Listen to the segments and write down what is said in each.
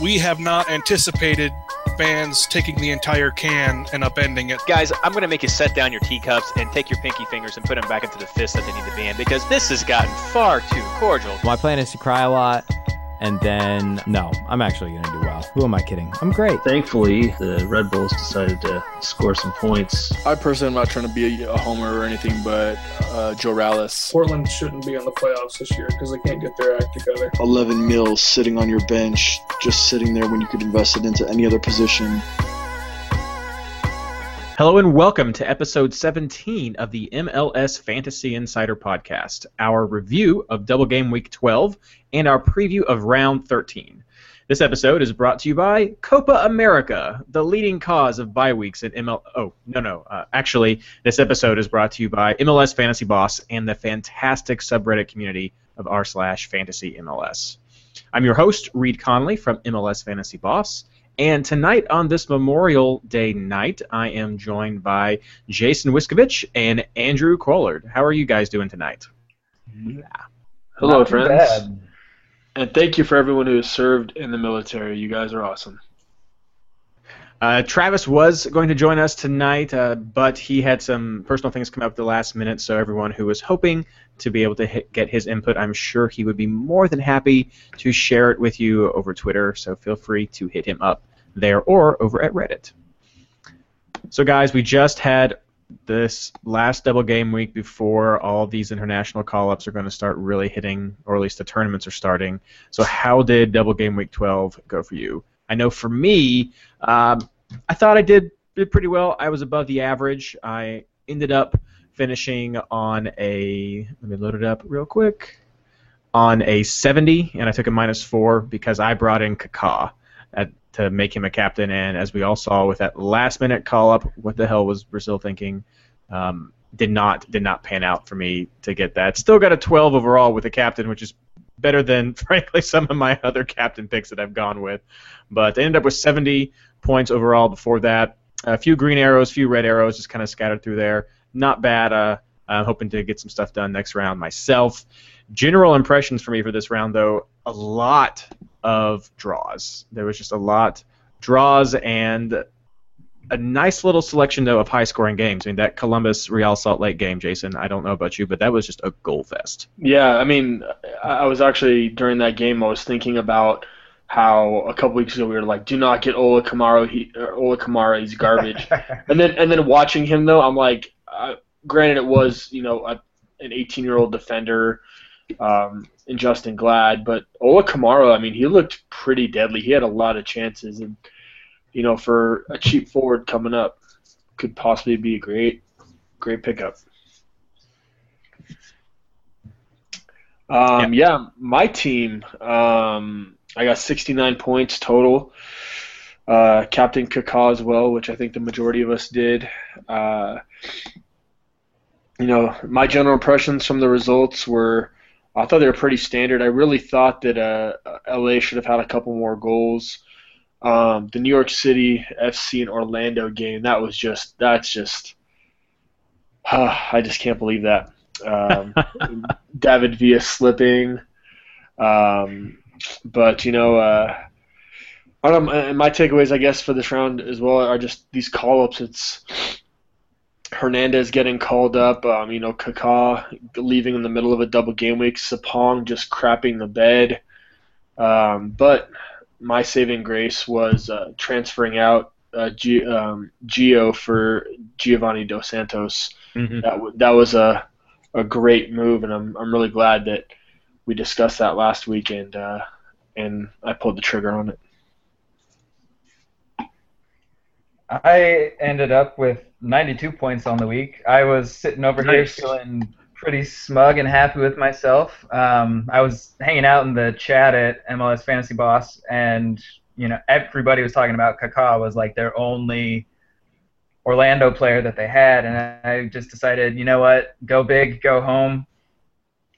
we have not anticipated fans taking the entire can and upending it. Guys, I'm going to make you set down your teacups and take your pinky fingers and put them back into the fist that they need to be in because this has gotten far too cordial. My plan is to cry a lot. And then, no, I'm actually going to do well. Who am I kidding? I'm great. Thankfully, the Red Bulls decided to score some points. I personally am not trying to be a, a homer or anything, but uh, Joe Rallis. Portland shouldn't be on the playoffs this year because they can't get their act together. 11 mils sitting on your bench, just sitting there when you could invest it into any other position. Hello and welcome to episode 17 of the MLS Fantasy Insider Podcast, our review of Double Game Week 12 and our preview of Round 13. This episode is brought to you by Copa America, the leading cause of bye weeks at ML. Oh no no, uh, actually, this episode is brought to you by MLS Fantasy Boss and the fantastic subreddit community of r slash Fantasy MLS. I'm your host Reed Conley from MLS Fantasy Boss. And tonight on this Memorial Day night, I am joined by Jason Wiskovich and Andrew Collard. How are you guys doing tonight? Yeah. Hello, Not friends. And thank you for everyone who has served in the military. You guys are awesome. Uh, Travis was going to join us tonight, uh, but he had some personal things come up at the last minute. So everyone who was hoping to be able to hit, get his input, I'm sure he would be more than happy to share it with you over Twitter. So feel free to hit him up there or over at Reddit. So guys, we just had this last double game week before all these international call-ups are going to start really hitting, or at least the tournaments are starting. So how did double game week 12 go for you? I know for me, um, I thought I did, did pretty well. I was above the average. I ended up finishing on a let me load it up real quick on a 70, and I took a minus four because I brought in Kaká at, to make him a captain. And as we all saw with that last minute call up, what the hell was Brazil thinking? Um, did not did not pan out for me to get that. Still got a 12 overall with a captain, which is better than frankly some of my other captain picks that I've gone with. But I ended up with 70 points overall before that. A few green arrows, a few red arrows, just kind of scattered through there. Not bad. Uh, I'm hoping to get some stuff done next round myself. General impressions for me for this round, though, a lot of draws. There was just a lot draws and a nice little selection though of high scoring games. I mean that Columbus Real Salt Lake game, Jason. I don't know about you, but that was just a goal fest. Yeah, I mean, I was actually during that game. I was thinking about how a couple weeks ago we were like, "Do not get Ola Kamara. He, Ola Kamara, he's garbage." and then and then watching him though, I'm like, uh, granted, it was you know a, an 18 year old defender um, in Justen Glad. But Ola Kamara, I mean, he looked pretty deadly. He had a lot of chances, and you know, for a cheap forward coming up, could possibly be a great, great pickup. Um, yeah. yeah. my team, um, I got 69 points total. Uh, Captain Kaká as well, which I think the majority of us did. Uh, you know, my general impressions from the results were I thought they were pretty standard. I really thought that uh, LA should have had a couple more goals. Um, the New York City FC and Orlando game that was just that's just uh, I just can't believe that. Um, David Villa slipping, um, but you know, uh, I don't know. My takeaways, I guess, for this round as well are just these call ups. It's Hernandez getting called up, um, you know, Kaká leaving in the middle of a double game week, Sapong just crapping the bed. Um, but my saving grace was uh, transferring out uh, G- um, Gio for Giovanni Dos Santos. Mm-hmm. That, w- that was a, a great move, and I'm, I'm really glad that we discussed that last week, and, uh, and I pulled the trigger on it. I ended up with 92 points on the week. I was sitting over nice. here feeling pretty smug and happy with myself. Um, I was hanging out in the chat at MLS Fantasy Boss, and you know everybody was talking about Kaká was like their only Orlando player that they had, and I just decided, you know what, go big, go home.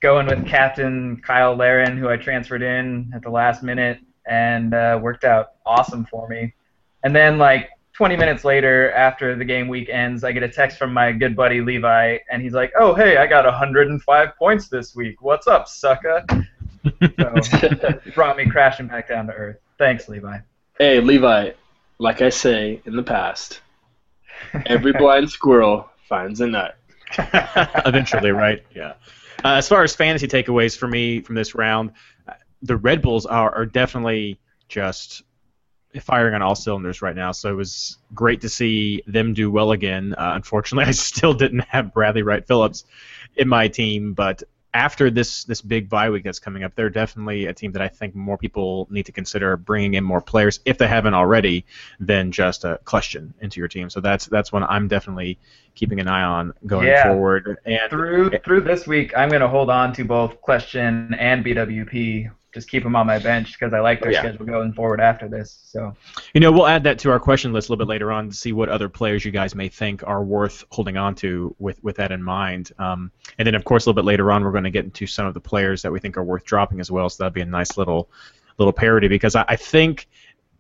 Going with captain Cyle Larin, who I transferred in at the last minute, and uh, worked out awesome for me. And then like 20 minutes later, after the game week ends, I get a text from my good buddy Levi, and he's like, "Oh, hey, I got 105 points this week. What's up, sucker?" so brought me crashing back down to earth. Thanks, Levi. Hey, Levi, like I say in the past, every blind squirrel finds a nut. Eventually, right? Yeah. Uh, as far as fantasy takeaways for me from this round, uh, the Red Bulls are, are definitely just firing on all cylinders right now. So it was great to see them do well again. Uh, unfortunately, I still didn't have Bradley Wright Phillips in my team, but after this this big bye week that's coming up, they're definitely a team that I think more people need to consider bringing in more players if they haven't already than just a Kljestan into your team. So that's that's one I'm definitely keeping an eye on going Yeah. forward. And Through through this week, I'm going to hold on to both Kljestan and BWP. Just keep them on my bench because I like their Yeah. schedule going forward after this. So You know, we'll add that to our question list a little bit later on to see what other players you guys may think are worth holding on to with, with that in mind. Um, and then, of course, a little bit later on, we're going to get into some of the players that we think are worth dropping as well. So that'd be a nice little little parody because I, I think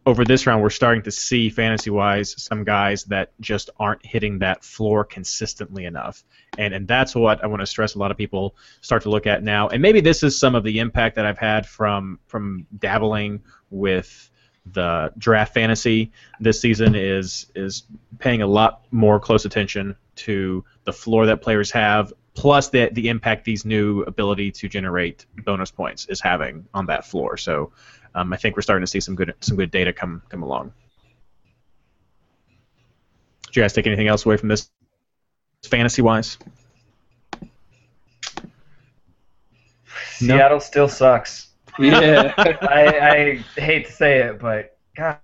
over this round we're starting to see fantasy wise some guys that just aren't hitting that floor consistently enough. And and that's what I want to stress a lot of people start to look at now. And maybe this is some of the impact that I've had from from dabbling with the draft fantasy this season is is paying a lot more close attention to the floor that players have plus the the impact these new ability to generate bonus points is having on that floor. So um, I think we're starting to see some good some good data come come along. Did you guys take anything else away from this, fantasy wise? No. Seattle still sucks. Yeah. I, I hate to say it, but God,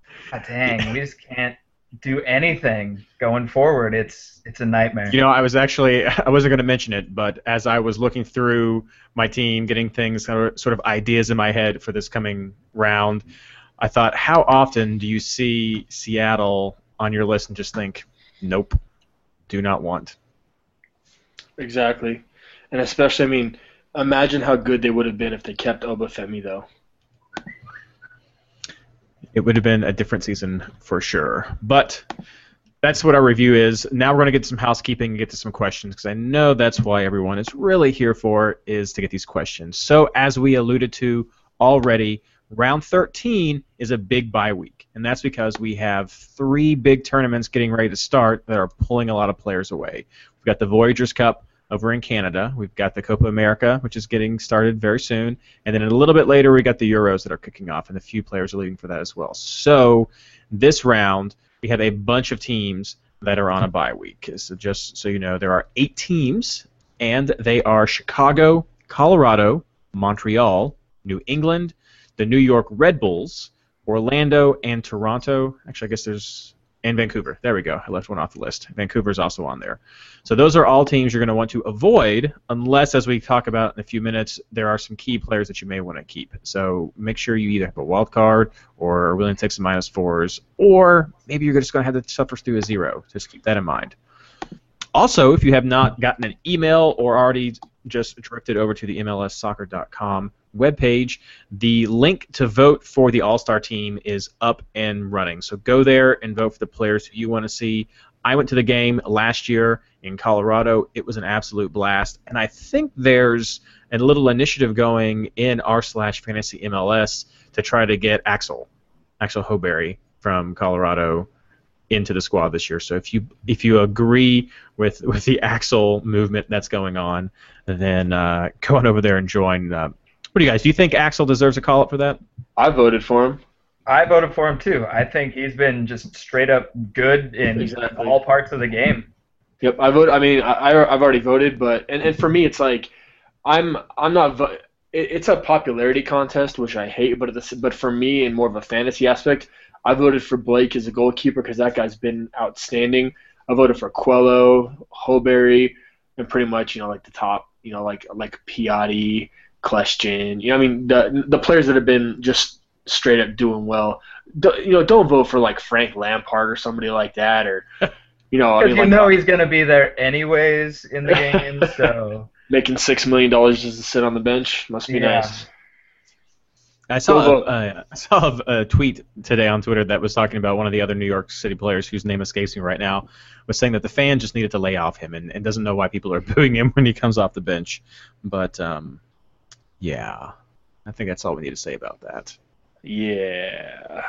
dang, we just can't do anything going forward. It's it's a nightmare. You know, I was actually I wasn't going to mention it, but as I was looking through my team, getting things uh, sort of ideas in my head for this coming round, I thought, how often do you see Seattle on your list and just think, nope, do not want. Exactly. And especially, I mean, imagine how good they would have been if they kept Obafemi, though. It would have been a different season for sure. But that's what our review is. Now we're going to get some housekeeping and get to some questions because I know that's why everyone is really here for is to get these questions. So as we alluded to already, round 13 is a big bye week, and that's because we have three big tournaments getting ready to start that are pulling a lot of players away. We've got the Voyageurs Cup over in Canada. We've got the Copa America, which is getting started very soon. And then a little bit later, we got the Euros that are kicking off, and a few players are leaving for that as well. So this round, we have a bunch of teams that are on a bye week. So just so you know, there are eight teams, and they are Chicago, Colorado, Montreal, New England, the New York Red Bulls, Orlando, and Toronto. Actually, I guess there's and Vancouver. There we go. I left one off the list. Vancouver's also on there. So those are all teams you're going to want to avoid, unless, as we talk about in a few minutes, there are some key players that you may want to keep. So make sure you either have a wild card or are willing to take some minus fours, or maybe you're just going to have to suffer through a zero. Just keep that in mind. Also, if you have not gotten an email or already just drifted over to the MLSsoccer.com webpage, the link to vote for the All Star team is up and running. So go there and vote for the players who you want to see. I went to the game last year in Colorado. It was an absolute blast, and I think there's a little initiative going in r slash fantasy MLS to try to get Axel, Axel Sjöberg from Colorado into the squad this year. So if you if you agree with with the Axel movement that's going on, then uh, go on over there and join. Uh, what do you guys? Do you think Axel deserves a call up for that? I voted for him. I voted for him too. I think he's been just straight up good in Exactly. all parts of the game. Yep, I vote. I mean, I, I- I've already voted, but and, and for me, it's like I'm I'm not. Vo- it, it's a popularity contest, which I hate, but at the, s- but for me, in more of a fantasy aspect, I voted for Blake as a goalkeeper because that guy's been outstanding. I voted for Quello, Sjöberg, and pretty much you know like the top, you know like like Piatti, Kljestan. You know, I mean the the players that have been just straight up doing well. Do, you know, don't vote for like Frank Lampard or somebody like that, or you know, I Because mean, you like, know he's going to be there anyways in the game, so making six million dollars just to sit on the bench must be Yeah. nice. I saw a, uh, I saw a, a tweet today on Twitter that was talking about one of the other New York City players whose name escapes me right now was saying that the fan just needed to lay off him and, and doesn't know why people are booing him when he comes off the bench. But um, yeah, I think that's all we need to say about that. Yeah.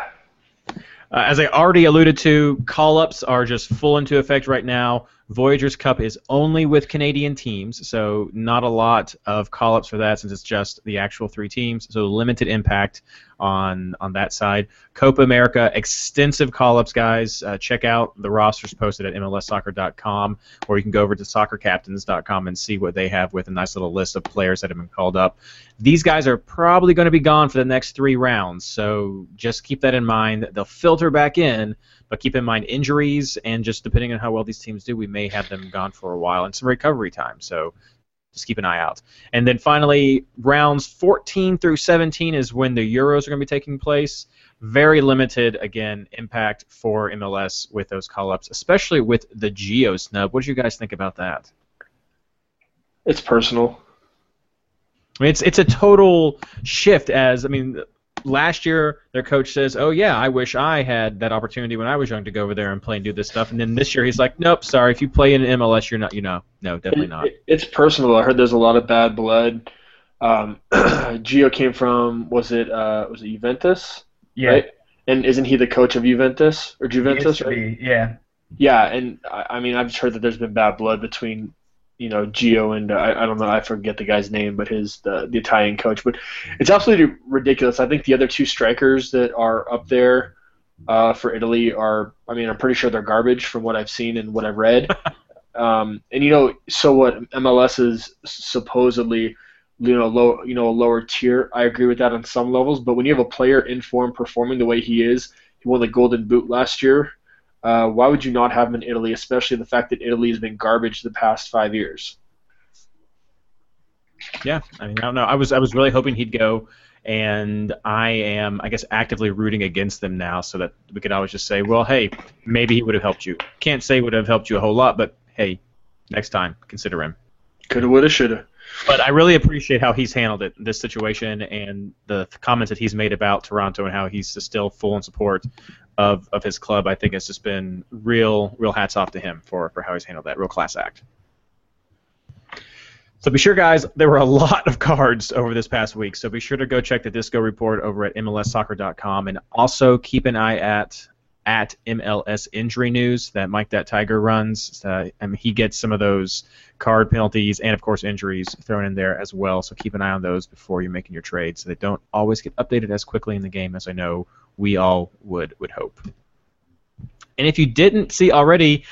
Uh, as I already alluded to, call ups are just full into effect right now. Voyageurs Cup is only with Canadian teams, so not a lot of call ups for that since it's just the actual three teams. So limited impact on on that side. Copa America, extensive call ups, guys. Uh, check out the rosters posted at MLSsoccer.com, or you can go over to soccercaptains.com and see what they have with a nice little list of players that have been called up. These guys are probably going to be gone for the next three rounds, so just keep that in mind. They'll filter back in, but keep in mind injuries and just depending on how well these teams do, we may have them gone for a while and some recovery time. So just keep an eye out. And then finally, rounds 14 through 17 is when the Euros are going to be taking place. Very limited, again, impact for MLS with those call ups, especially with the Gio snub. What do you guys think about that? It's personal. I mean, it's it's a total shift. As I mean, last year their coach says, "Oh yeah, I wish I had that opportunity when I was young to go over there and play and do this stuff." And then this year he's like, "Nope, sorry. If you play in MLS, you're not. You know, no, definitely It- not." it- it's personal. I heard there's a lot of bad blood. Um, Gio came from was it uh, was it Juventus? Yeah. Right? And isn't he the coach of Juventus or he used Juventus? to Right? be, yeah. Yeah, and I, I mean I've just heard that there's been bad blood between you know Gio and uh, I, I don't know I forget the guy's name, but his the, the Italian coach. But it's absolutely ridiculous. I think the other two strikers that are up there uh, for Italy are I mean I'm pretty sure they're garbage from what I've seen and what I've read. um, and you know so what MLS is supposedly you know low you know a lower tier. I agree with that on some levels, but when you have a player in form performing the way he is, he won the Golden Boot last year. Uh, why would you not have him in Italy, especially the fact that Italy has been garbage the past five years? Yeah, I mean, I don't know. I was I was really hoping he'd go, and I am, I guess, actively rooting against them now, so that we could always just say, well, hey, maybe he would have helped you. Can't say would have helped you a whole lot, but hey, next time consider him. Coulda, woulda, shoulda. But I really appreciate how he's handled it, this situation, and the comments that he's made about Toronto and how he's still full in support of, of his club. I think it's just been real, real hats off to him for, for how he's handled that. Real class act. So be sure, guys, there were a lot of cards over this past week. So be sure to go check the Disco report over at MLSsoccer.com, and also keep an eye at at MLS Injury News that Mike That Tiger runs. Uh, he gets some of those card penalties and, of course, injuries thrown in there as well. So keep an eye on those before you're making your trades, so they don't always get updated as quickly in the game as I know we all would would hope. And if you didn't see already,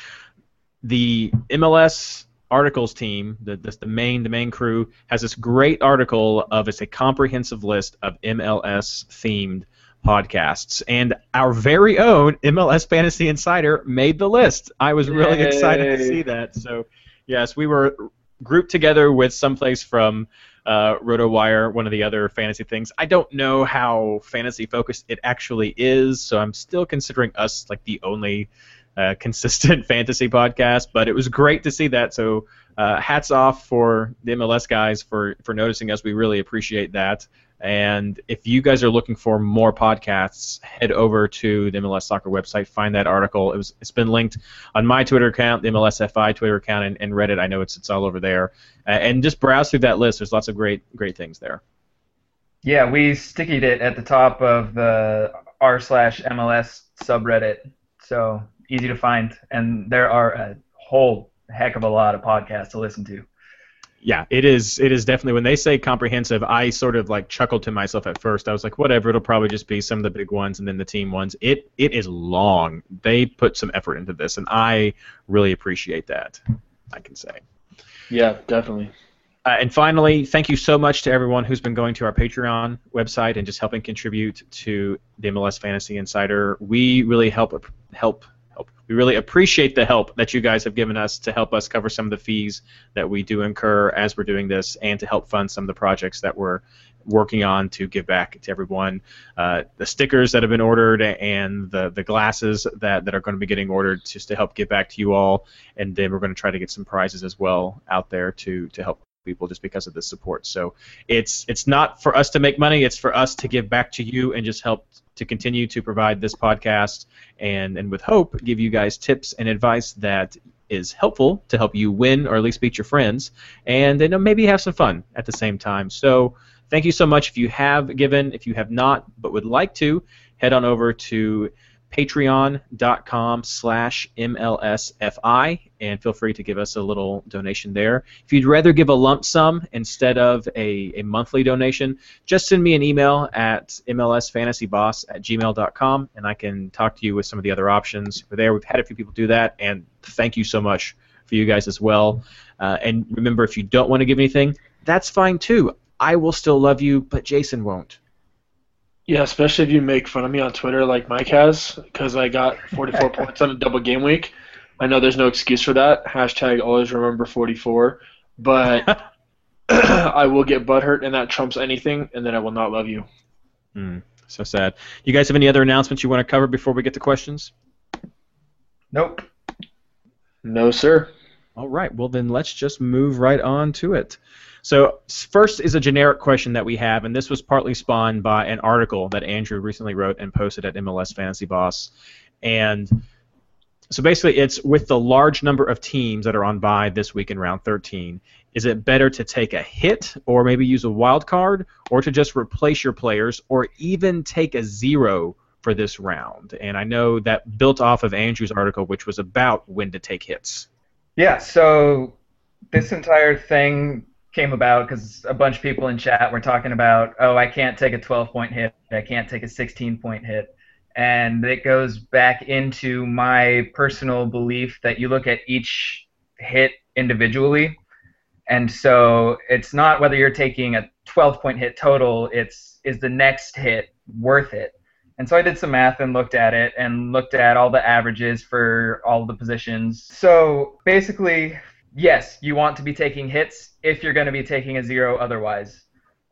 the MLS articles team, the, the the main the main crew has this great article of it's a comprehensive list of MLS themed podcasts, and our very own MLS Fantasy Insider made the list. I was really Yay. excited to see that. So, yes, we were grouped together with someplace from uh, RotoWire, one of the other fantasy things. I don't know how fantasy focused it actually is, so I'm still considering us like the only uh, consistent fantasy podcast. But it was great to see that. So uh, hats off for the MLS guys for for noticing us. We really appreciate that. And if you guys are looking for more podcasts, head over to the MLS Soccer website. Find that article. It was it's been linked on my Twitter account, the MLSFI Twitter account, and, and Reddit. I know it's it's all over there. Uh, and just browse through that list. There's lots of great great things there. Yeah, we stickied it at the top of the r slash MLS subreddit, so easy to find, and there are a whole heck of a lot of podcasts to listen to. Yeah, it is. It is definitely when they say comprehensive. I sort of like chuckled to myself at first. I was like, whatever. It'll probably just be some of the big ones and then the team ones. It it is long. They put some effort into this, and I really appreciate that. I can say. Yeah, definitely. Uh, and finally, thank you so much to everyone who's been going to our Patreon website and just helping contribute to the MLS Fantasy Insider. We really help help help. We really appreciate the help that you guys have given us to help us cover some of the fees that we do incur as we're doing this, and to help fund some of the projects that we're working on to give back to everyone. Uh, the stickers that have been ordered and the, the glasses that, that are going to be getting ordered just to help give back to you all. And then we're going to try to get some prizes as well out there to, to help people just because of the support. So it's it's not for us to make money, it's for us to give back to you and just help to continue to provide this podcast and and with hope give you guys tips and advice that is helpful to help you win or at least beat your friends and then maybe have some fun at the same time. So thank you so much if you have given. If you have not but would like to, head on over to patreon.com slash mlsfi and feel free to give us a little donation there. If you'd rather give a lump sum instead of a, a monthly donation just send me an email at mlsfantasyboss at gmail.com and i can talk to you with some of the other options. For there. We've had a few people do that and thank you so much for you guys as well. Uh, and remember if you don't want to give anything that's fine too. I will still love you but jason won't Yeah, especially if you make fun of me on Twitter like Mike has, because I got 44 points on a double game week. I know there's no excuse for that. Hashtag always remember 44. But I will get butthurt, and that trumps anything, and then I will not love you. Hmm, so sad. You guys have any other announcements you want to cover before we get to questions? Nope. No, sir. All right. Well, then let's just move right on to it. So, first is a generic question that we have, and this was partly spawned by an article that Andrew recently wrote and posted at MLS Fantasy Boss. And so basically, it's with the large number of teams that are on bye this week in round 13, is it better to take a hit or maybe use a wild card or to just replace your players or even take a zero for this round? And I know that built off of Andrew's article, which was about when to take hits. Yeah, so this entire thing came about because a bunch of people in chat were talking about, oh, I can't take a 12 point hit, I can't take a 16 point hit. And it goes back into my personal belief that you look at each hit individually. And so it's not whether you're taking a 12 point hit total, it's is the next hit worth it? And so I did some math and looked at it and looked at all the averages for all the positions. So basically, yes, you want to be taking hits if you're going to be taking a zero otherwise.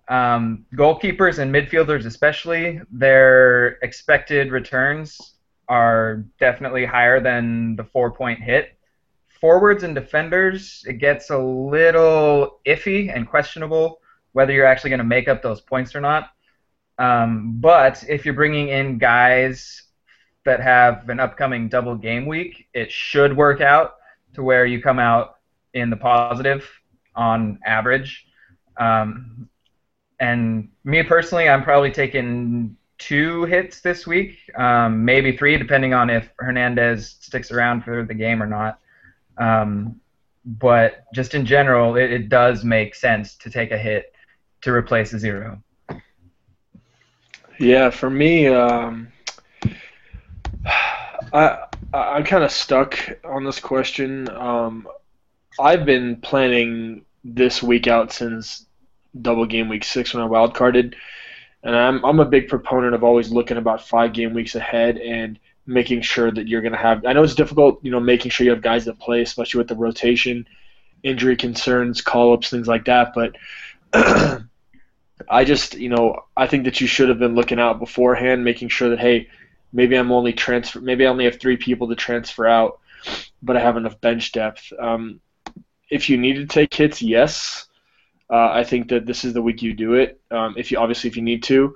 Um, goalkeepers and midfielders, especially, their expected returns are definitely higher than the four point hit. Forwards and defenders, it gets a little iffy and questionable whether you're actually going to make up those points or not. Um, but if you're bringing in guys that have an upcoming double game week, it should work out to where you come out in the positive on average. Um, and me personally, I'm probably taking two hits this week, um, maybe three, depending on if Hernandez sticks around for the game or not. Um, but just in general, it, it does make sense to take a hit to replace a zero. Yeah, for me, um, I I'm kind of stuck on this question. Um, I've been planning this week out since double game week six when I wild carded, and I'm I'm a big proponent of always looking about five game weeks ahead and making sure that you're going to have. I know it's difficult, you know, making sure you have guys that play, especially with the rotation, injury concerns, call ups, things like that, but. I just, you know, I think that you should have been looking out beforehand, making sure that hey, maybe I'm only transfer, maybe I only have three people to transfer out, but I have enough bench depth. Um, if you need to take hits, yes, uh, I think that this is the week you do it. Um, if you obviously if you need to,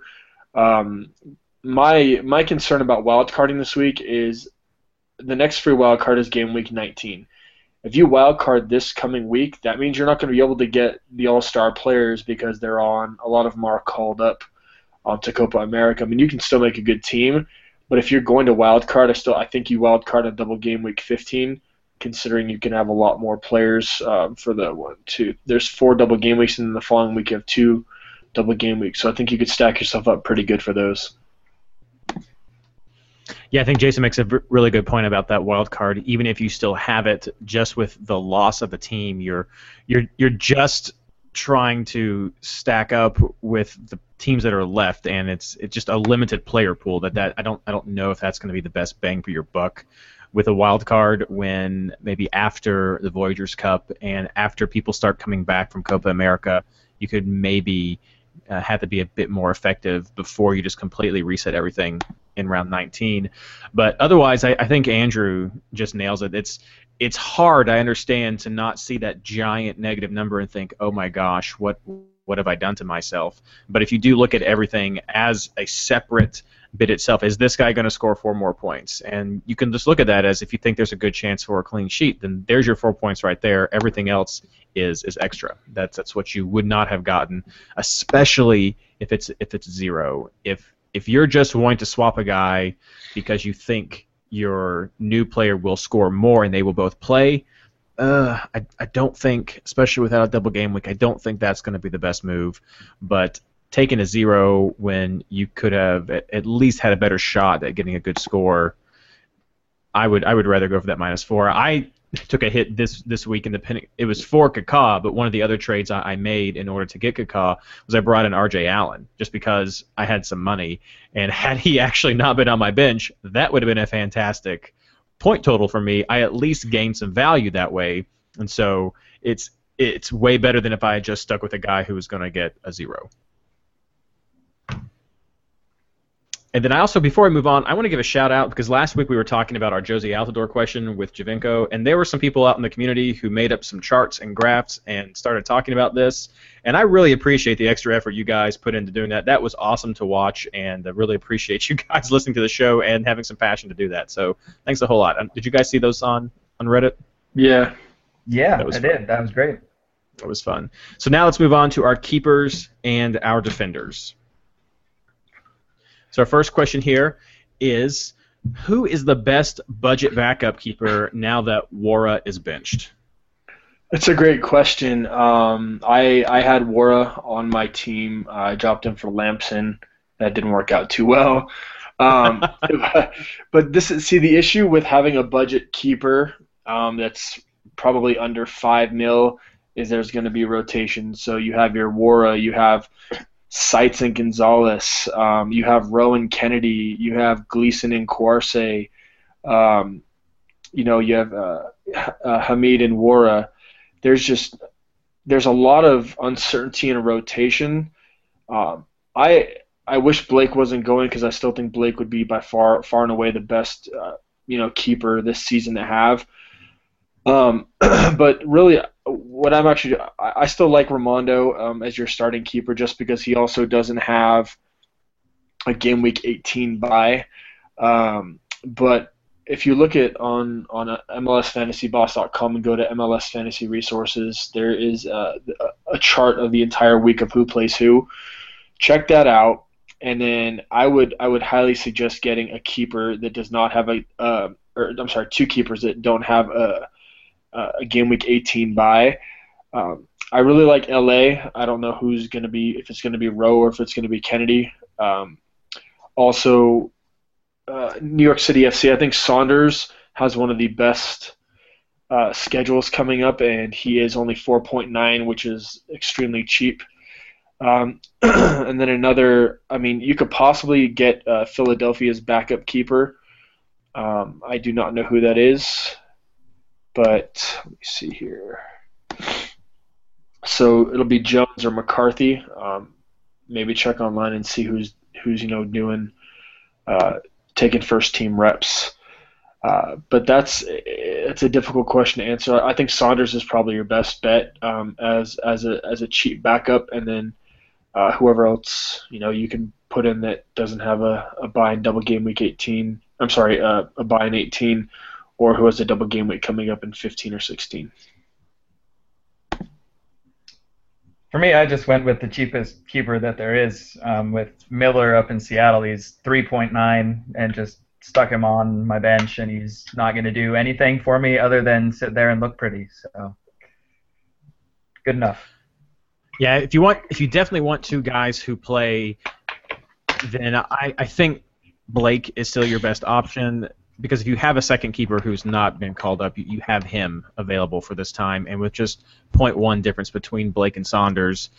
um, my my concern about wild carding this week is the next free wild card is game week 19 if you wild card this coming week, that means you're not going to be able to get the All Star players because they're on. A lot of them are called up um, to Copa America. I mean, you can still make a good team, but if you're going to wild card, I still I think you wild card a double game week 15, considering you can have a lot more players um, for the one two. There's four double game weeks, and then the following week you have two double game weeks. So I think you could stack yourself up pretty good for those. Yeah, I think Jason makes a really good point about that wild card. Even if you still have it, just with the loss of the team, you're you're you're just trying to stack up with the teams that are left, and it's it's just a limited player pool. That that I don't I don't know if that's going to be the best bang for your buck with a wild card when maybe after the Voyageurs Cup and after people start coming back from Copa America, you could maybe uh, have to be a bit more effective before you just completely reset everything in round 19. But otherwise, I, I think Andrew just nails it. It's it's hard, I understand, to not see that giant negative number and think, oh my gosh, what what have I done to myself? But if you do look at everything as a separate bid itself. Is this guy going to score four more points? And you can just look at that as if you think there's a good chance for a clean sheet, then there's your four points right there. Everything else is is extra. That's that's what you would not have gotten, especially if it's if it's zero. If if you're just wanting to swap a guy because you think your new player will score more and they will both play, uh, I, I don't think, especially without a double game week, I don't think that's going to be the best move. But taking a zero when you could have at, at least had a better shot at getting a good score, I would I would rather go for that minus four. I took a hit this this week in the pen. It was for Kaká, but one of the other trades I, I made in order to get Kaká was I brought in R.J. Allen just because I had some money, and had he actually not been on my bench, that would have been a fantastic point total for me. I at least gained some value that way, and so it's it's way better than if I had just stuck with a guy who was going to get a zero. And then I also, before I move on, I want to give a shout out because last week we were talking about our Jozy Altidore question with Giovinco, and there were some people out in the community who made up some charts and graphs and started talking about this. And I really appreciate the extra effort you guys put into doing that. That was awesome to watch, and I really appreciate you guys listening to the show and having some passion to do that. So thanks a whole lot. Um, Did you guys see those on on Reddit? Yeah. Yeah, That was I fun. did. That was great. That was fun. So now let's move on to our keepers and our defenders. So our first question here is who is the best budget backup keeper now that Wara is benched? That's a great question. Um, I I had Wara on my team. I dropped him for Lampson. That didn't work out too well. Um, but this is see the issue with having a budget keeper um, that's probably under five mil is there's going to be rotation. So you have your Wara, you have Seitz and Gonzalez, um, you have Rowan Kennedy, you have Gleeson and Kwarasey, um, you know you have uh, uh, Hamid and Wara there's just there's a lot of uncertainty in rotation. Um, I I wish Blake wasn't going because I still think Blake would be by far far and away the best uh, you know keeper this season to have. Um, but really, what I'm actually I, still like Ramondo um, as your starting keeper just because he also doesn't have a game week 18 bye. Um, but if you look at on on uh, MLSFantasyBoss.com and go to MLS Fantasy Resources, there is a, a chart of the entire week of who plays who. Check that out, and then I would I would highly suggest getting a keeper that does not have a uh, or I'm sorry, two keepers that don't have a a game week 18 bye. Um, I really like LA. I don't know who's going to be if it's going to be Rowe or if it's going to be Kennedy. Um, also, uh, New York City FC. I think Saunders has one of the best uh, schedules coming up, and he is only 4.9, which is extremely cheap. Um, and then another, I mean, you could possibly get uh, Philadelphia's backup keeper. Um, I do not know who that is, but let me see here. So it'll be Jones or McCarthy. Um, maybe check online and see who's who's you know doing uh, taking first team reps. Uh, but that's it's a difficult question to answer. I think Saunders is probably your best bet um, as as a as a cheap backup, and then uh, whoever else you know you can put in that doesn't have a, a buy in double game week 18. I'm sorry, uh, a buy in 18, or who has a double game week coming up in 15 or 16. For me, I just went with the cheapest keeper that there is. Um, with Miller up in Seattle, he's 3.9, and just stuck him on my bench, and he's not going to do anything for me other than sit there and look pretty. So, good enough. Yeah, if you want, if you definitely want two guys who play, then I, I think Blake is still your best option because if you have a second keeper who's not been called up, you, you have him available for this time, and with just 0.1 difference between Blake and Saunders,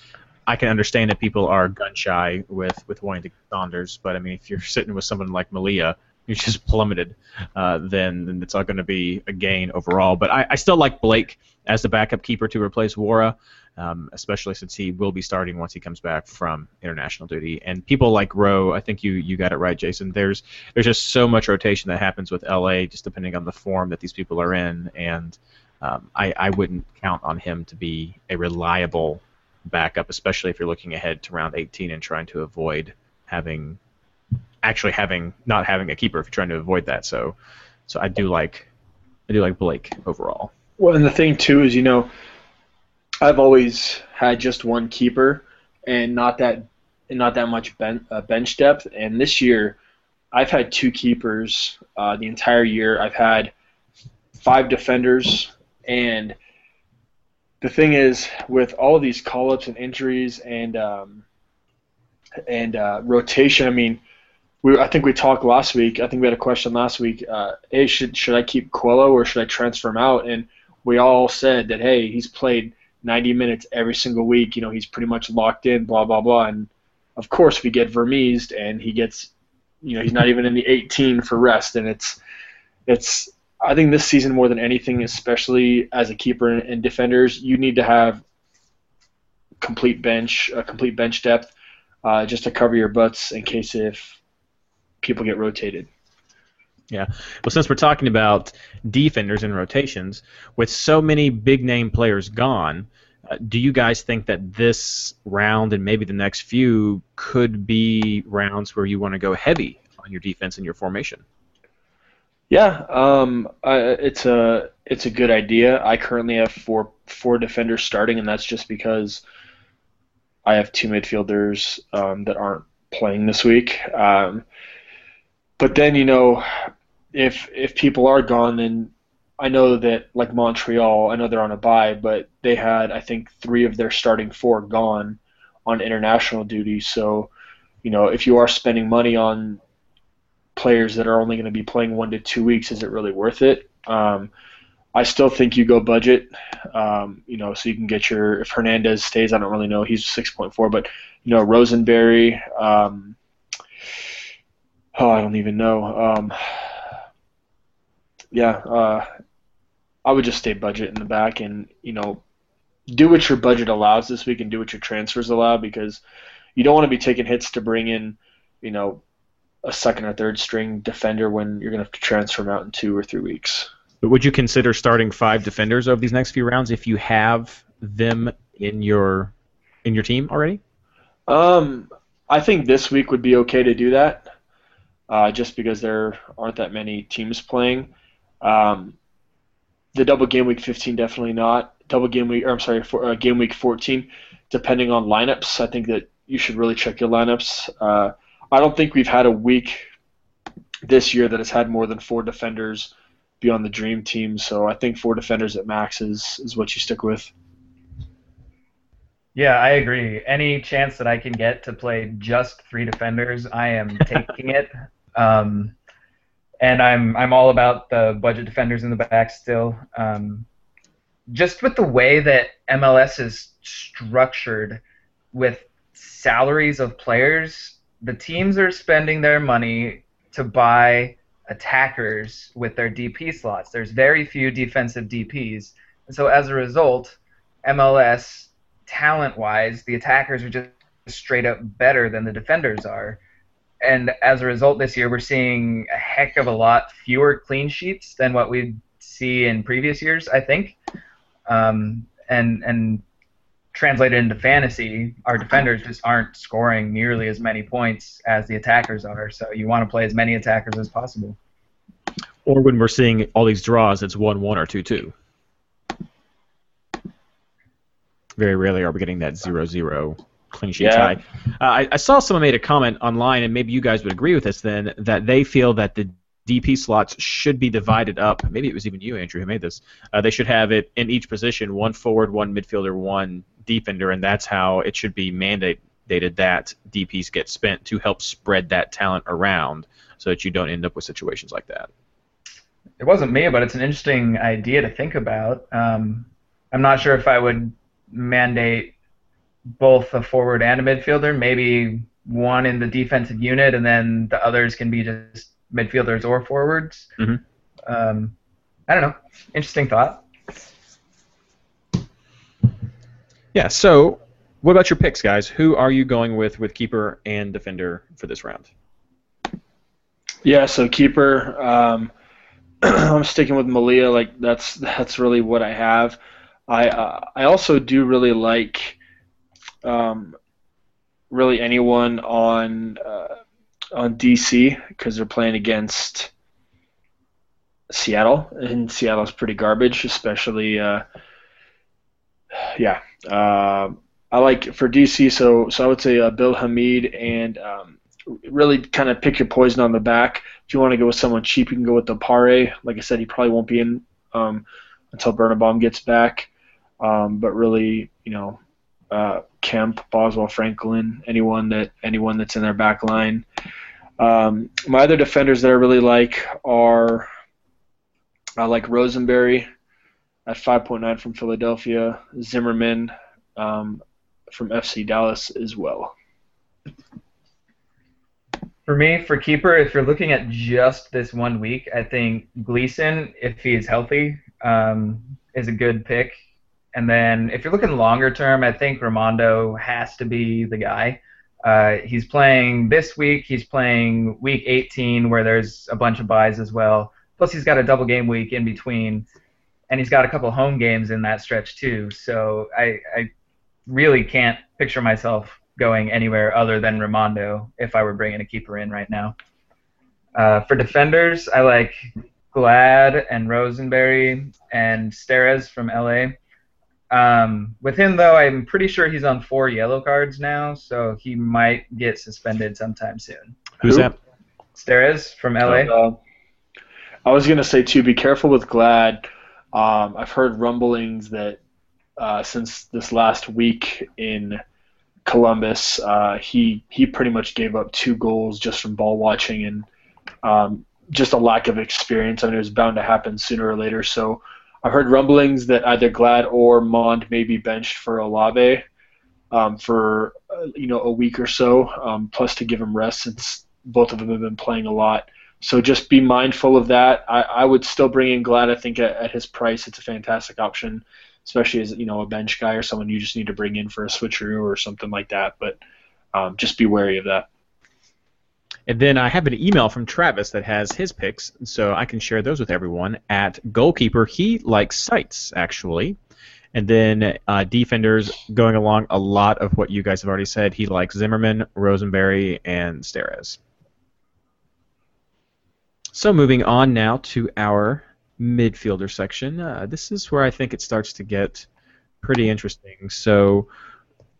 I can understand that people are gun shy with with wanting to get Saunders, but I mean, if you're sitting with someone like Melia, who's just plummeted, uh, then, then it's not going to be a gain overall. But I, I still like Blake as the backup keeper to replace Wara, um, especially since he will be starting once he comes back from international duty. And people like Rowe, I think you you got it right, Jason. There's there's just so much rotation that happens with LA, just depending on the form that these people are in, and um, I, I wouldn't count on him to be a reliable backup, especially if you're looking ahead to round 18 and trying to avoid having actually having not having a keeper if you're trying to avoid that. So, so I do like I do like Blake overall. Well, and the thing too is, you know, I've always had just one keeper and not that and not that much ben, uh, bench depth. And this year, I've had two keepers uh, the entire year. I've had five defenders, and the thing is, with all of these call-ups and injuries and um, and uh, rotation, I mean, we I think we talked last week. I think we had a question last week. Uh, hey, should should I keep Quello or should I transfer him out? And we all said that hey, he's played 90 minutes every single week. You know, he's pretty much locked in. Blah blah blah. And of course, we get Vermes, and he gets, you know, he's not even in the 18 for rest, and it's it's. I think this season more than anything, especially as a keeper and, and defenders, you need to have complete bench, a complete bench depth, uh, just to cover your butts in case if people get rotated. Yeah. Well, since we're talking about defenders and rotations, with so many big name players gone, uh, do you guys think that this round and maybe the next few could be rounds where you want to go heavy on your defense and your formation? Yeah, um, I, it's a it's a good idea. I currently have four four defenders starting, and that's just because I have two midfielders um, that aren't playing this week. Um, but then you know, if if people are gone, then I know that like Montreal, I know they're on a bye, but they had I think three of their starting four gone on international duty. So, you know, if you are spending money on players that are only going to be playing one to two weeks, is it really worth it? Um, I still think you go budget, um, you know, so you can get your if Hernandez stays. I don't really know. He's six point four, but you know Rosenberry. Um, oh, I don't even know. Yeah, uh, I would just stay budget in the back and you know do what your budget allows this week and do what your transfers allow because you don't want to be taking hits to bring in you know a second or third string defender when you're going to have to transfer them out in two or three weeks. But would you consider starting five defenders over these next few rounds if you have them in your in your team already? Um, I think this week would be okay to do that, uh, just because there aren't that many teams playing. Um, the double game week 15 definitely not. Double game week, or I'm sorry, for, uh, game week 14, depending on lineups, I think that you should really check your lineups. Uh, I don't think we've had a week this year that has had more than four defenders be on the dream team. So I think four defenders at max is is what you stick with. Yeah, I agree. Any chance that I can get to play just three defenders, I am taking it. Um, and I'm I'm all about the budget defenders in the back still. Um, just with the way that MLS is structured with salaries of players, the teams are spending their money to buy attackers with their DP slots. There's very few defensive DPs. And so as a result, MLS talent-wise, the attackers are just straight up better than the defenders are. And as a result this year we're seeing a heck of a lot fewer clean sheets than what we see in previous years, I think. Um, and and translated into fantasy, our defenders just aren't scoring nearly as many points as the attackers are. So you want to play as many attackers as possible. Or when we're seeing all these draws, it's one one or two two. Very rarely are we getting that zero zero clean sheet Yeah. tie. Uh, I, I saw someone made a comment online, and maybe you guys would agree with this then, that they feel that the DP slots should be divided up. Maybe it was even you, Andrew, who made this. Uh, they should have it in each position: one forward, one midfielder, one defender, and that's how it should be mandated that DPs get spent to help spread that talent around, so that you don't end up with situations like that. It wasn't me, but it's an interesting idea to think about. Um, I'm not sure if I would mandate both a forward and a midfielder. Maybe one in the defensive unit, and then the others can be just midfielders or forwards. Mhm. Um, I don't know. Interesting thought. Yeah. So, what about your picks, guys? Who are you going with with keeper and defender for this round? Yeah, so keeper, um, I'm sticking with Melia. Like that's that's really what I have. I uh, I also do really like um, really anyone on uh, on DC because they're playing against Seattle, and Seattle's pretty garbage, especially. Uh, yeah, uh, I like for DC. So so I would say uh, Bill Hamid and um, really kind of pick your poison on the back. If you want to go with someone cheap, you can go with the Pare. Like I said, he probably won't be in um, until Birnbaum gets back. Um, but really, you know, uh, Kemp, Boswell, Franklin, anyone that anyone that's in their back line. Um, my other defenders that I really like are I like Rosenberry at 5.9 from Philadelphia, Zimmerman um, from FC Dallas as well. For me, for keeper, if you're looking at just this one week, I think Gleeson, if he's healthy, um, is a good pick. And then if you're looking longer term, I think Rimando has to be the guy. Uh, he's playing this week. He's playing week 18, where there's a bunch of buys as well. Plus, he's got a double game week in between, and he's got a couple home games in that stretch too. So I, I really can't picture myself going anywhere other than Rimando if I were bringing a keeper in right now. Uh, for defenders, I like Glad and Rosenberry and Steres from LA. Um, with him, though, I'm pretty sure he's on four yellow cards now, so he might get suspended sometime soon. Who's Who? that? Steres from LA. Uh, I was gonna say too, be careful with Glad. Um, I've heard rumblings that uh, since this last week in Columbus, uh, he he pretty much gave up two goals just from ball watching and um, just a lack of experience. I mean, it was bound to happen sooner or later. So I've heard rumblings that either Glad or Maund may be benched for Olave um, for uh, you know a week or so, um, plus to give him rest since both of them have been playing a lot. So just be mindful of that. I, I would still bring in Glad. I think at, at his price, it's a fantastic option, especially as you know a bench guy or someone you just need to bring in for a switcheroo or something like that. But um, just be wary of that. And then I have an email from Travis that has his picks, so I can share those with everyone. At goalkeeper, he likes Seitz actually, and then uh, defenders going along a lot of what you guys have already said. He likes Zimmerman, Rosenberry, and Steres. So moving on now to our midfielder section. Uh, this is where I think it starts to get pretty interesting. So,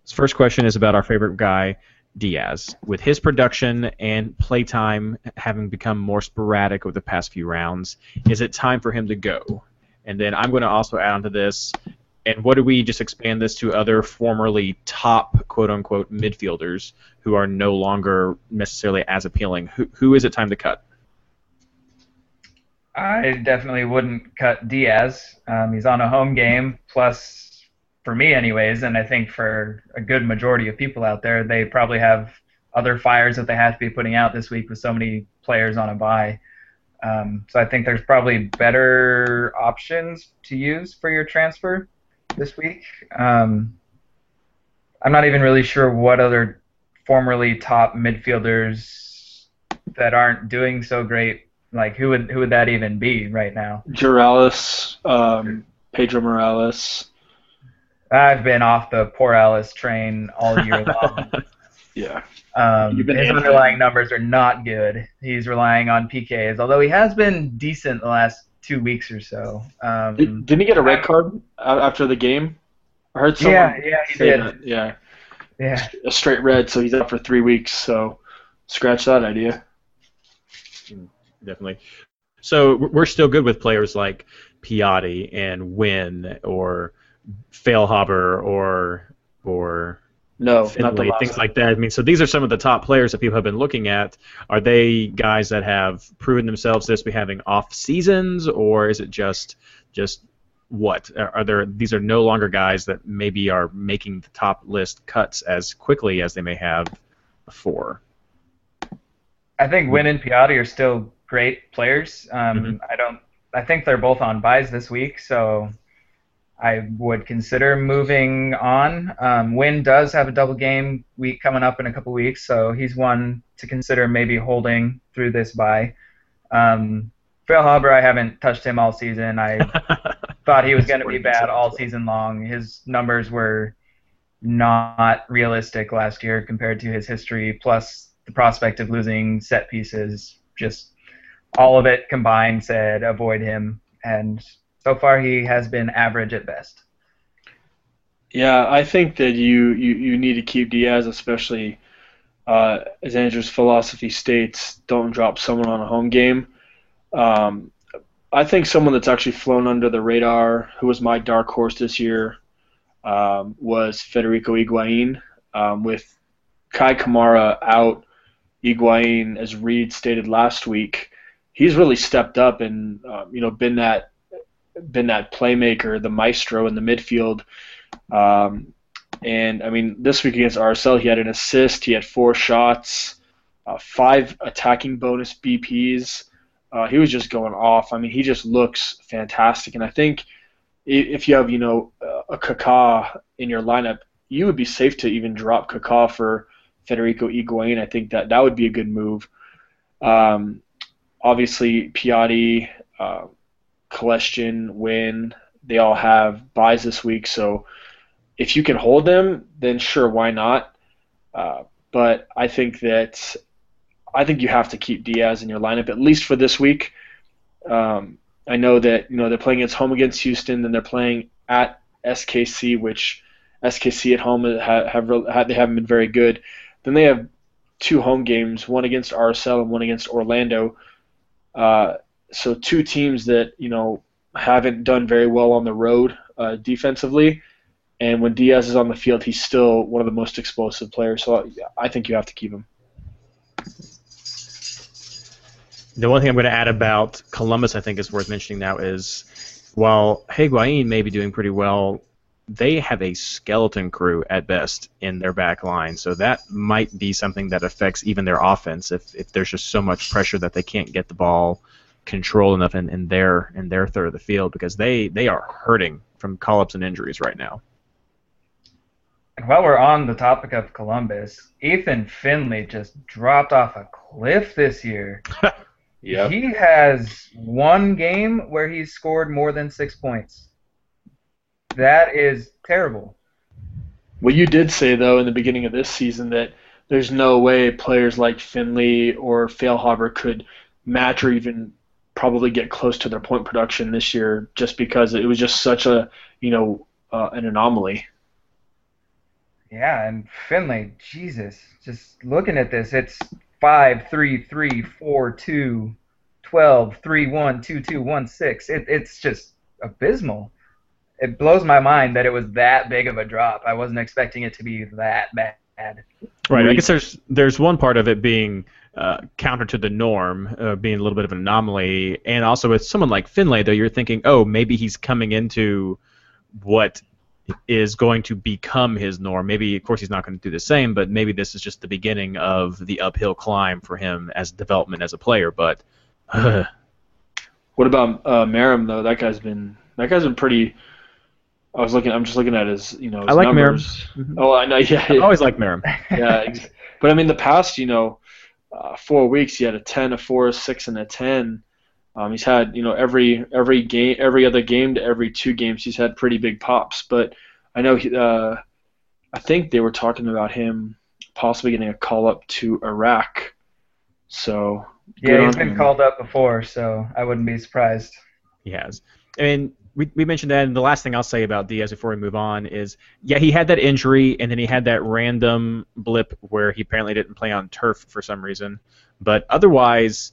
this first question is about our favorite guy, Diaz. With his production and playtime having become more sporadic over the past few rounds, is it time for him to go? And then I'm going to also add onto this, and what do we just expand this to other formerly top quote unquote midfielders who are no longer necessarily as appealing? Who, who is it time to cut? I definitely wouldn't cut Diaz. Um, he's on a home game, plus, for me, anyways, and I think for a good majority of people out there, they probably have other fires that they have to be putting out this week with so many players on a buy. Um, so I think there's probably better options to use for your transfer this week. Um, I'm not even really sure what other formerly top midfielders that aren't doing so great like who would who would that even be right now? Juralis, um, Pedro Morales. I've been off the poor Alice train all year long. Yeah. Um, his hammering. underlying numbers are not good. He's relying on PKs, although he has been decent the last two weeks or so. Um, Did, didn't he get a red card after the game? I heard someone yeah, yeah, he did. that. Yeah, Yeah, a straight red, so he's out for three weeks. So scratch that idea. Definitely. So we're we're still good with players like Piatti and Nguyen or Feilhaber or or No, Finlay, last. things like that. I mean, so these are some of the top players that people have been looking at. Are they guys that have proven themselves this be having off seasons, or is it just just what are are there? These are no longer guys that maybe are making the top list cuts as quickly as they may have before. I think Nguyen and Piatti are still great players. Um, Mhm. I don't. I think they're both on buys this week, so I would consider moving on. Um, Nguyen does have a double game week coming up in a couple weeks, so he's one to consider maybe holding through this buy. Um, Feilhaber, I haven't touched him all season. I thought he was going to be bad all season long. His numbers were not realistic last year compared to his history. Plus, the prospect of losing set pieces, just all of it combined said avoid him. And so far, he has been average at best. Yeah, I think that you, you, you need to keep Diaz, especially uh, as Andrew's philosophy states, don't drop someone on a home game. Um, I think someone that's actually flown under the radar, who was my dark horse this year, um, was Federico Higuain. Um, with Kei Kamara out, Higuain, as Reed stated last week, he's really stepped up and uh, you know been that been that playmaker, the maestro in the midfield. Um, and I mean, this week against RSL, he had an assist, he had four shots, uh, five attacking bonus BPs. Uh, he was just going off. I mean, he just looks fantastic. And I think if you have, you know, a Kaká in your lineup, you would be safe to even drop Kaká for Federico Higuain. I think that that would be a good move. Um, obviously, Piatti, uh, Kljestan, Nguyen, they all have buys this week. So if you can hold them, then sure, why not? Uh, but I think that I think you have to keep Diaz in your lineup at least for this week. Um, I know that you know they're playing against home against Houston, then they're playing at SKC, which SKC at home have, have they haven't been very good. Then they have two home games, one against RSL and one against Orlando. Uh, so two teams that you know haven't done very well on the road uh, defensively. And when Diaz is on the field, he's still one of the most explosive players. So I think you have to keep him. The one thing I'm going to add about Columbus, I think, is worth mentioning now is while Higuain may be doing pretty well, they have a skeleton crew at best in their back line. So that might be something that affects even their offense if, if there's just so much pressure that they can't get the ball control enough in, in their in their third of the field because they, they are hurting from call ups and injuries right now. While we're on the topic of Columbus, Ethan Finlay just dropped off a cliff this year. Yeah. He has one game where he's scored more than six points. That is terrible. Well, you did say though in the beginning of this season that there's no way players like Finlay or Feilhaber could match or even probably get close to their point production this year, just because it was just such a you know uh, an anomaly. Yeah, and Finlay, Jesus, just looking at this, it's 5 3 3 4 2 12 3 1 2 2 1 6 it, it's just abysmal. It blows my mind that it was that big of a drop. I wasn't expecting it to be that bad. Right i guess there's there's one part of it being uh, counter to the norm, uh, being a little bit of an anomaly, and also with someone like Finlay, though, you're thinking, oh, maybe he's coming into what is going to become his norm. Maybe, of course, he's not going to do the same, but maybe this is just the beginning of the uphill climb for him as development as a player. But what about uh, Meram though? That guy's been that guy's been pretty. I was looking. I'm just looking at his, you know, his I like numbers. Meram. Oh, I know. Yeah, I always like Meram. yeah, ex- but I mean, the past, you know, uh, four weeks, he had a ten, a four, a six, and a ten. Um, he's had, you know, every every game, every other game to every two games, he's had pretty big pops. But I know, he, uh, I think they were talking about him possibly getting a call up to Iraq. So yeah, he's been him. called up before, so I wouldn't be surprised. He has. I mean, we, we mentioned that, and the last thing I'll say about Diaz before we move on is, yeah, he had that injury, and then he had that random blip where he apparently didn't play on turf for some reason. But otherwise,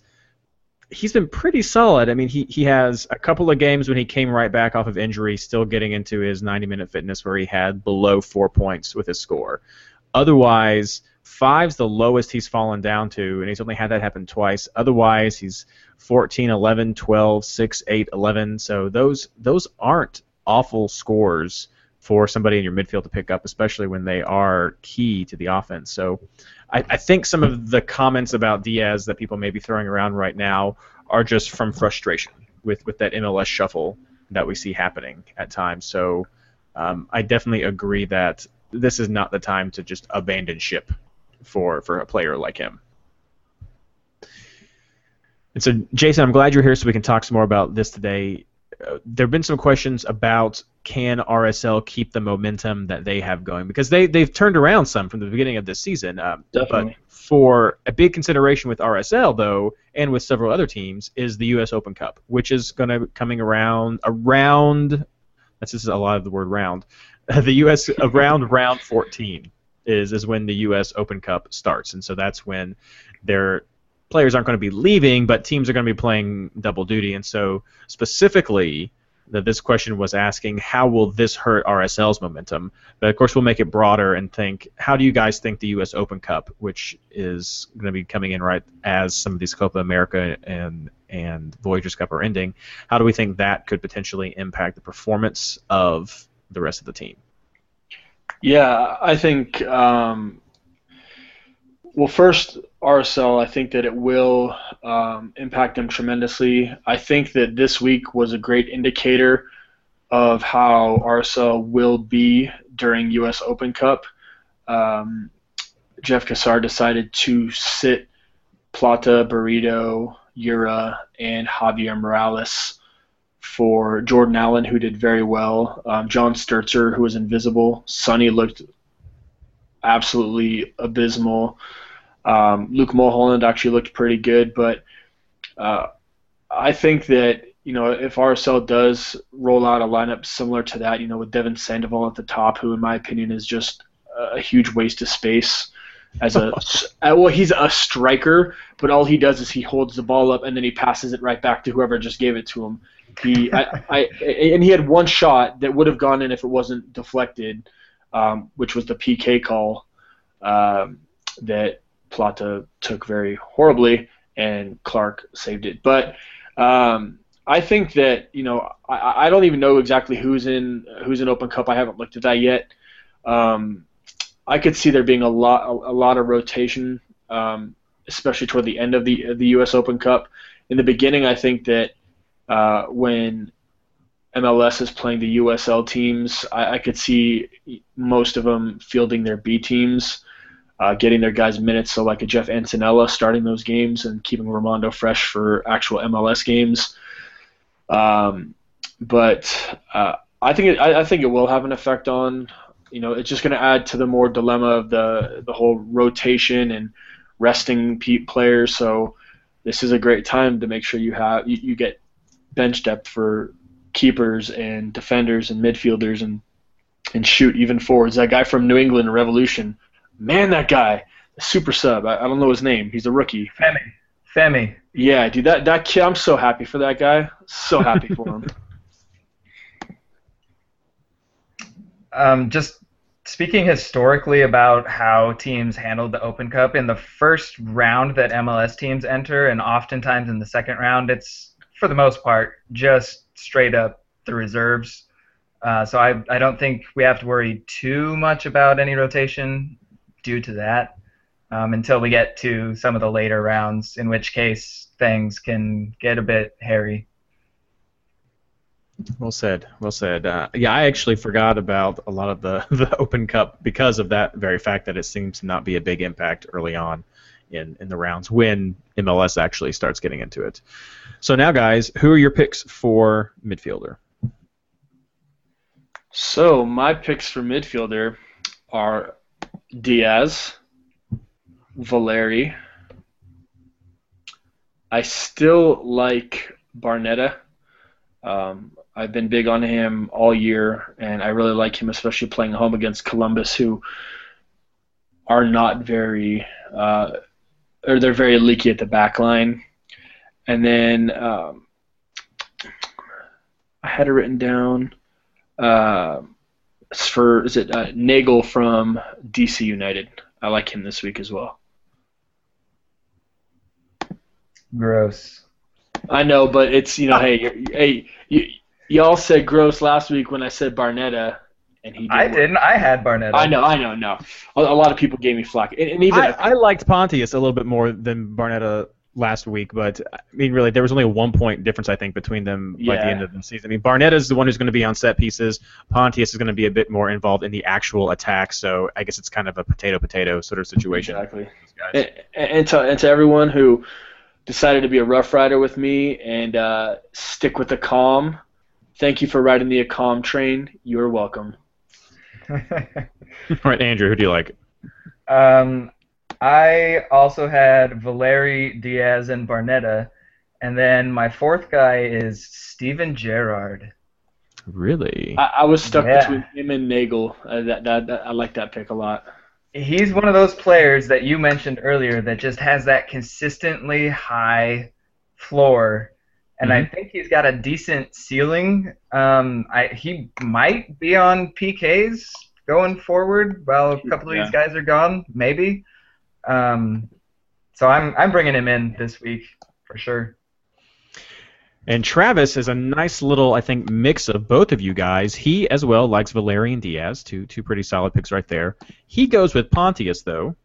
he's been pretty solid. I mean, he, he has a couple of games when he came right back off of injury, still getting into his 90 minute fitness where he had below four points with his score. Otherwise, five's the lowest he's fallen down to, and he's only had that happen twice. Otherwise, he's 14, 11, 12, 6, 8, 11. So those those aren't awful scores for somebody in your midfield to pick up, especially when they are key to the offense. So I, I, think some of the comments about Diaz that people may be throwing around right now are just from frustration with, with that MLS shuffle that we see happening at times. So um, I definitely agree that this is not the time to just abandon ship for, for a player like him. And so, Jason, I'm glad you're here so we can talk some more about this today. uh, there have been some questions about can RSL keep the momentum that they have going because they they've turned around some from the beginning of this season. Um, Definitely. But for a big consideration with RSL though, and with several other teams, is the U.S. Open Cup, which is going to coming around around. That's just a lot of the word round. the U.S. around round 14 is is when the U.S. Open Cup starts, and so that's when their players aren't going to be leaving, but teams are going to be playing double duty, and so specifically that this question was asking how will this hurt RSL's momentum? But of course, we'll make it broader and think how do you guys think the U.S. Open Cup, which is going to be coming in right as some of these Copa America and and Voyageurs Cup are ending, how do we think that could potentially impact the performance of the rest of the team? Yeah, I think. Um, well, first, RSL, I think that it will um, impact them tremendously. I think that this week was a great indicator of how RSL will be during U.S. Open Cup. Um, Jeff Cassar decided to sit Plata, Burrito, Yura, and Javier Morales for Jordan Allen, who did very well. Um, John Stertzer, who was invisible. Sonny looked absolutely abysmal. Um, Luke Mulholland actually looked pretty good, but uh, I think that you know if RSL does roll out a lineup similar to that, you know, with Devon Sandoval at the top, who in my opinion is just a huge waste of space as a well, he's a striker, but all he does is he holds the ball up and then he passes it right back to whoever just gave it to him. He, I, I, and he had one shot that would have gone in if it wasn't deflected, um, which was the PK call um, that Plata took very horribly, and Clark saved it. But um, I think that you know I, I don't even know exactly who's in who's in Open Cup. I haven't looked at that yet. Um, I could see there being a lot a, a lot of rotation, um, especially toward the end of the of the U.S. Open Cup. In the beginning, I think that uh, when MLS is playing the USL teams, I, I could see most of them fielding their B teams uh, getting their guys minutes. So like a Jeff Attinella starting those games and keeping Rimando fresh for actual MLS games. Um, but uh, I think it, I, I, think it will have an effect on. You know, it's just going to add to the more dilemma of the the whole rotation and resting players. So this is a great time to make sure you have you, you get bench depth for keepers and defenders and midfielders and and shoot even forwards. That guy from New England Revolution man, that guy, super sub. I, I don't know his name. He's a rookie. Femi. Femi. Yeah, dude, that that kid. I'm so happy for that guy. So happy for him. Um, just speaking historically about how teams handled the Open Cup in the first round that MLS teams enter, and oftentimes in the second round, it's for the most part just straight up the reserves. Uh, so I, I don't think we have to worry too much about any rotation due to that um, until we get to some of the later rounds, in which case things can get a bit hairy. Well said. Well said. Uh, yeah, I actually forgot about a lot of the, the Open Cup because of that very fact that it seems to not be a big impact early on in, in the rounds when MLS actually starts getting into it. So now, guys, who are your picks for midfielder? So my picks for midfielder are Diaz, Valeri. I still like Barnetta. Um, I've been big on him all year, and I really like him, especially playing home against Columbus, who are not very, uh, or they're very leaky at the back line. And then um, I had it written down. Uh, for is it uh, Neagle from DC United? I like him this week as well. Gross. I know, but it's you know, hey, hey, you, y'all said gross last week when I said Barnetta, and he. Didn't I didn't. I had Barnetta. I know, I know, no. A, a lot of people gave me flack, and, and even I, I liked Pontius a little bit more than Barnetta last week, but I mean, really, there was only a one point difference, I think, between them yeah. by the end of the season. I mean, Barnett is the one who's going to be on set pieces. Pontius is going to be a bit more involved in the actual attack, so I guess it's kind of a potato potato sort of situation. Exactly. And, and, to, and to everyone who decided to be a rough rider with me and uh, stick with the calm, thank you for riding the Acom train. You're welcome. All right, Andrew, who do you like? Um, I also had Valeri, Diaz, and Barnetta, and then my fourth guy is Steven Gerrard. Really? I, I was stuck Yeah. between him and Neagle. Uh, that, that, that I like that pick a lot. He's one of those players that you mentioned earlier that just has that consistently high floor, and I think he's got a decent ceiling. Um, I he might be on PKs going forward while a couple of Yeah. these guys are gone, maybe. Um, so I'm I'm bringing him in this week for sure. And Travis is a nice little, I think, mix of both of you guys. He as well likes Valerian Diaz, two two pretty solid picks right there. He goes with Pontius though,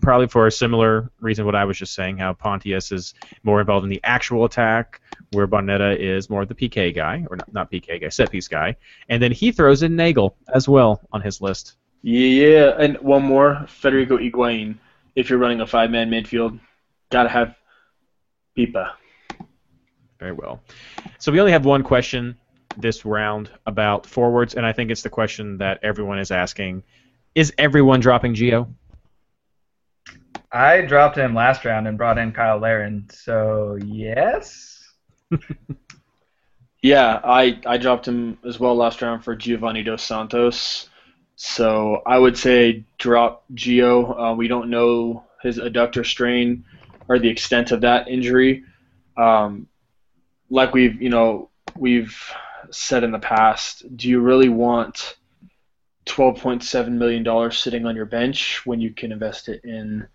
probably for a similar reason what I was just saying, how Pontius is more involved in the actual attack, where Barnetta is more of the PK guy, or not, not PK guy, set piece guy. And then he throws in Neagle as well on his list. Yeah, and one more, Federico Higuain. If you're running a five-man midfield, gotta have Pipa. Very well. So we only have one question this round about forwards, and I think it's the question that everyone is asking: Is everyone dropping Gio? I dropped him last round and brought in Cyle Larin, so yes. Yeah, I, I dropped him as well last round for Giovanni Dos Santos. So I would say drop Gio. Uh, we don't know his adductor strain or the extent of that injury. Um, like we've you know we've said in the past, do you really want twelve point seven million dollars sitting on your bench when you can invest it in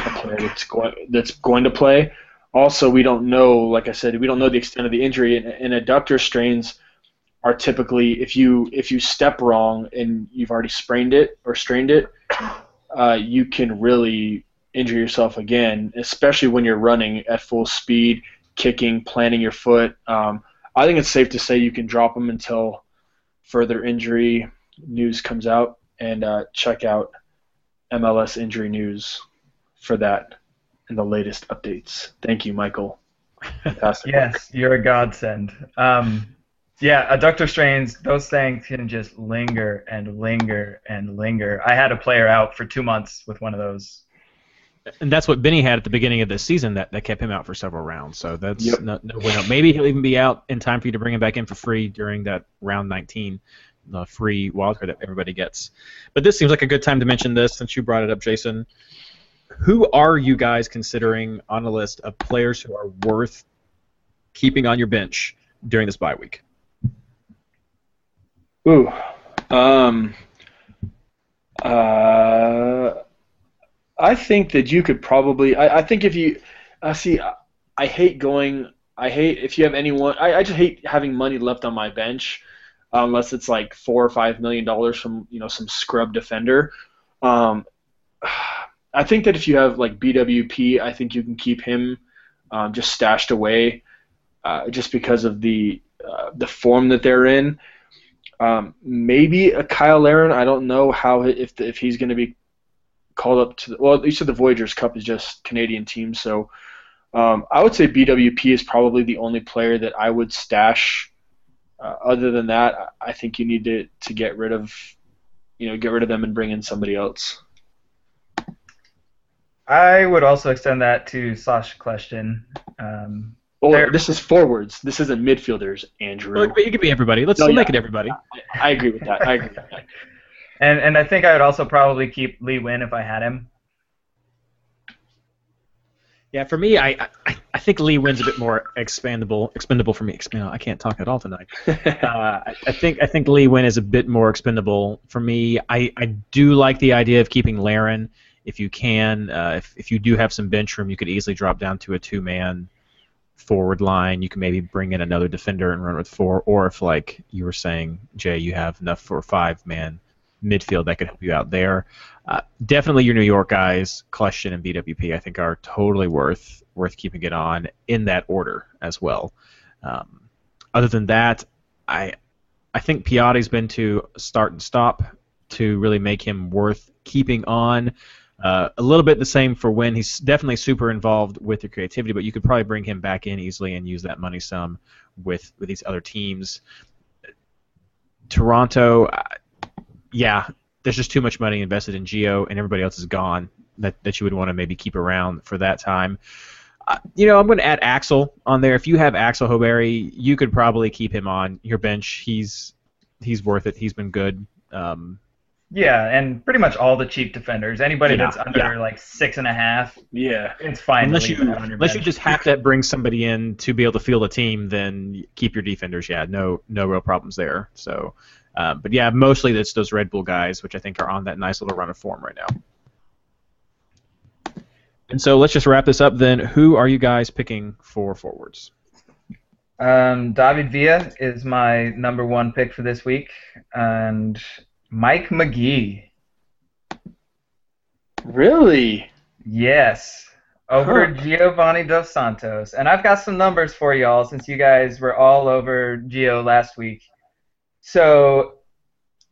player that's going that's going to play? Also, we don't know, like I said, we don't know the extent of the injury, and, and adductor strains are typically if you if you step wrong and you've already sprained it or strained it, uh, you can really injure yourself again, especially when you're running at full speed, kicking, planting your foot. Um, I think it's safe to say you can drop them until further injury news comes out, and uh, check out MLS injury news for that and the latest updates. Thank you, Michael. Fantastic. work. Yes, you're a godsend. Um, yeah, adductor strains, those things can just linger and linger and linger. I had a player out for two months with one of those. And that's what Benny had at the beginning of the season that, that kept him out for several rounds. So that's Yep. no, no way. out. Maybe he'll even be out in time for you to bring him back in for free during that round 19, the free wildcard that everybody gets. But this seems like a good time to mention this since you brought it up, Jason. Who are you guys considering on a list of players who are worth keeping on your bench during this bye week? Ooh. Um. Uh. I think that you could probably. I, I think if you. I see. I, I hate going. I hate if you have anyone. I, I just hate having money left on my bench, unless it's like four or five million dollars from you know some scrub defender. Um, I think that if you have like BWP, I think you can keep him um, just stashed away, uh, just because of the uh, the form that they're in. Um, maybe a Cyle Larin. I don't know how if the, if he's going to be called up to the, well. You said the Voyageurs Cup is just Canadian team, so um, I would say BWP is probably the only player that I would stash. Uh, other than that, I think you need to to get rid of, you know, get rid of them and bring in somebody else. I would also extend that to Sacha Kljestan. Um, Or There- this is forwards. This isn't midfielders, Andrew. Well, it could be everybody. Let's No, make yeah. it everybody. I agree with that. I agree with that. and and I think I would also probably keep Lee Nguyen if I had him. Yeah, for me, I, I I think Lee Nguyen's a bit more expandable, expendable for me. Expand, I can't talk at all tonight. uh, I, I think I think Lee Nguyen is a bit more expendable for me. I, I do like the idea of keeping Larin if you can. Uh, if if you do have some bench room, you could easily drop down to a two man forward line. You can maybe bring in another defender and run with four. Or if like you were saying, Jay, you have enough for five man midfield that could help you out there. Uh, definitely your New York guys, Kljestan and BWP, I think are totally worth worth keeping it on in that order as well. Um, other than that, I I think Piatti's been to start and stop to really make him worth keeping on. Uh, a little bit the same for when he's definitely super involved with your creativity, but you could probably bring him back in easily and use that money some with with these other teams. Toronto, uh, yeah, there's just too much money invested in Gio, and everybody else is gone that, that you would want to maybe keep around for that time. Uh, you know, I'm going to add Axel on there. If you have Axel Hoberry, you could probably keep him on your bench. He's he's worth it. He's been good. Um, Yeah, and pretty much all the cheap defenders. Anybody Yeah, that's under yeah. like six and a half, Yeah. it's fine. unless to you leave on your unless you just have to bring somebody in to be able to field a team, then keep your defenders. Yeah, no no real problems there. So, uh, but yeah, mostly it's those Red Bull guys, which I think are on that nice little run of form right now. And so let's just wrap this up then. Who are you guys picking for forwards? Um, David Villa is my number one pick for this week, and Mike Magee. Really? Yes, over Huh. Giovanni Dos Santos, and I've got some numbers for y'all since you guys were all over Gio last week. So,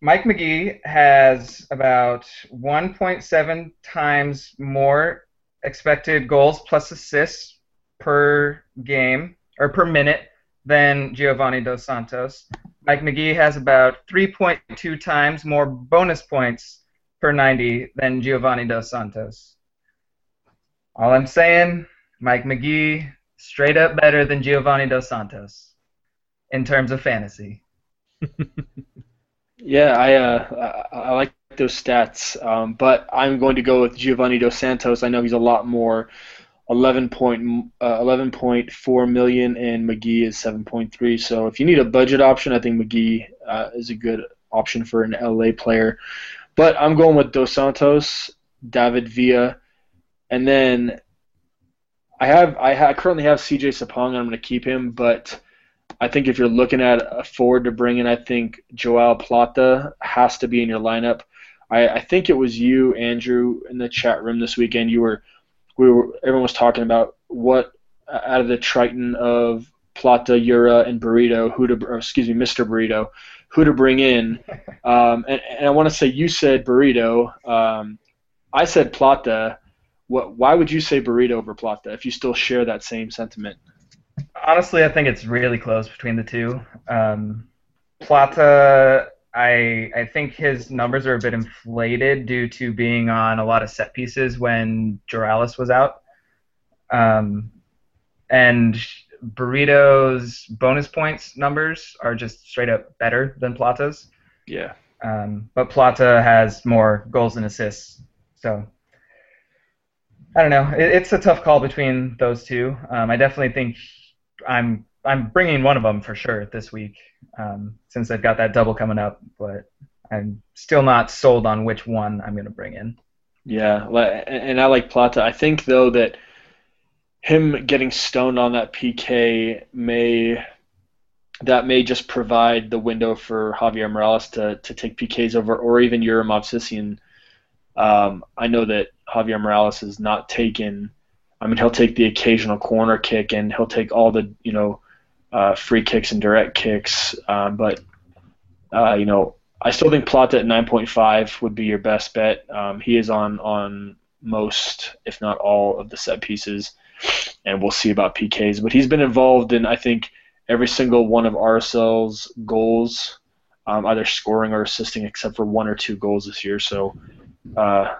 Mike Magee has about 1.7 times more expected goals plus assists per game or per minute than Giovanni Dos Santos. Mike Magee has about 3.2 times more bonus points per 90 than Giovanni Dos Santos. All I'm saying, Mike Magee, straight up better than Giovanni Dos Santos in terms of fantasy. Yeah, I uh, I, I like those stats, um, but I'm going to go with Giovanni Dos Santos. I know he's a lot more, 11 point, uh, 11.4 million, and Magee is 7.3. So if you need a budget option, I think Magee uh, is a good option for an LA player. But I'm going with Dos Santos, David Villa, and then I have I ha- currently have CJ Sapong. and I'm going to keep him, but I think if you're looking at a forward to bring in, I think Joao Plata has to be in your lineup. I, I think it was you, Andrew, in the chat room this weekend. You were, we were, everyone was talking about what uh, out of the Triton of Plata, Yura, and Burrito, who to, or excuse me, Mr. Burrito, who to bring in. Um, and, and I want to say you said Burrito. Um, I said Plata. What? Why would you say Burrito over Plata if you still share that same sentiment? Honestly, I think it's really close between the two. Um, Plata, I I think his numbers are a bit inflated due to being on a lot of set pieces when Juralis was out. Um, and Burrito's bonus points numbers are just straight up better than Plata's. Yeah. Um, but Plata has more goals and assists. So I don't know. It, it's a tough call between those two. Um, I definitely think I'm I'm bringing one of them for sure this week um, since I've got that double coming up. But I'm still not sold on which one I'm going to bring in. Yeah, and I like Plata. I think though that him getting stoned on that PK may that may just provide the window for Javier Morales to, to take PKs over, or even Yura Movsisyan. Um, I know that Javier Morales is not taken. I mean, he'll take the occasional corner kick, and he'll take all the you know uh, free kicks and direct kicks. Um, but uh, you know, I still think Plata at 9.5 would be your best bet. Um, he is on on most, if not all, of the set pieces, and we'll see about PKs. But he's been involved in, I think, every single one of RSL's goals, um, either scoring or assisting, except for one or two goals this year. So, uh,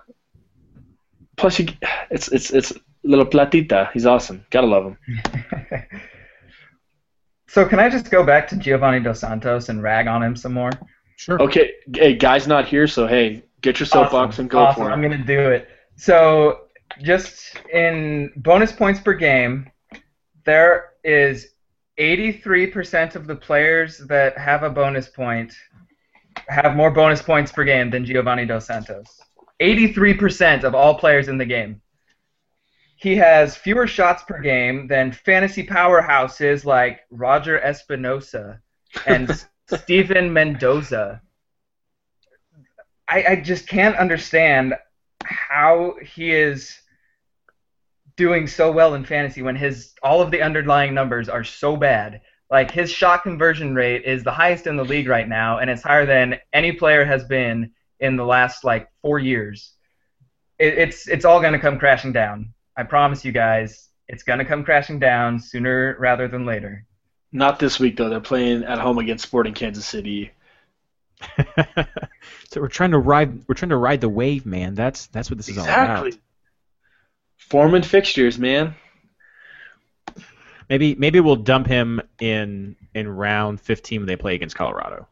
plus, he, it's it's it's little Platita. He's awesome. Gotta love him. so can I just go back to Giovanni Dos Santos and rag on him some more? Sure. Okay, hey, guy's not here, so hey, get your soapbox and go awesome. for it. I'm gonna do it. So, just in bonus points per game, there is 83% of the players that have a bonus point have more bonus points per game than Giovanni Dos Santos. 83% of all players in the game. He has fewer shots per game than fantasy powerhouses like Roger Espinoza and Steven Mendoza. I, I just can't understand how he is doing so well in fantasy when his all of the underlying numbers are so bad. Like his shot conversion rate is the highest in the league right now, and it's higher than any player has been in the last like four years. It, it's it's all gonna come crashing down. I promise you guys, it's gonna come crashing down sooner rather than later. Not this week though. They're playing at home against Sporting Kansas City. so we're trying to ride we're trying to ride the wave, man. That's that's what this is all about. Exactly. about. Forming fixtures, man. Maybe maybe we'll dump him in in round 15 when they play against Colorado.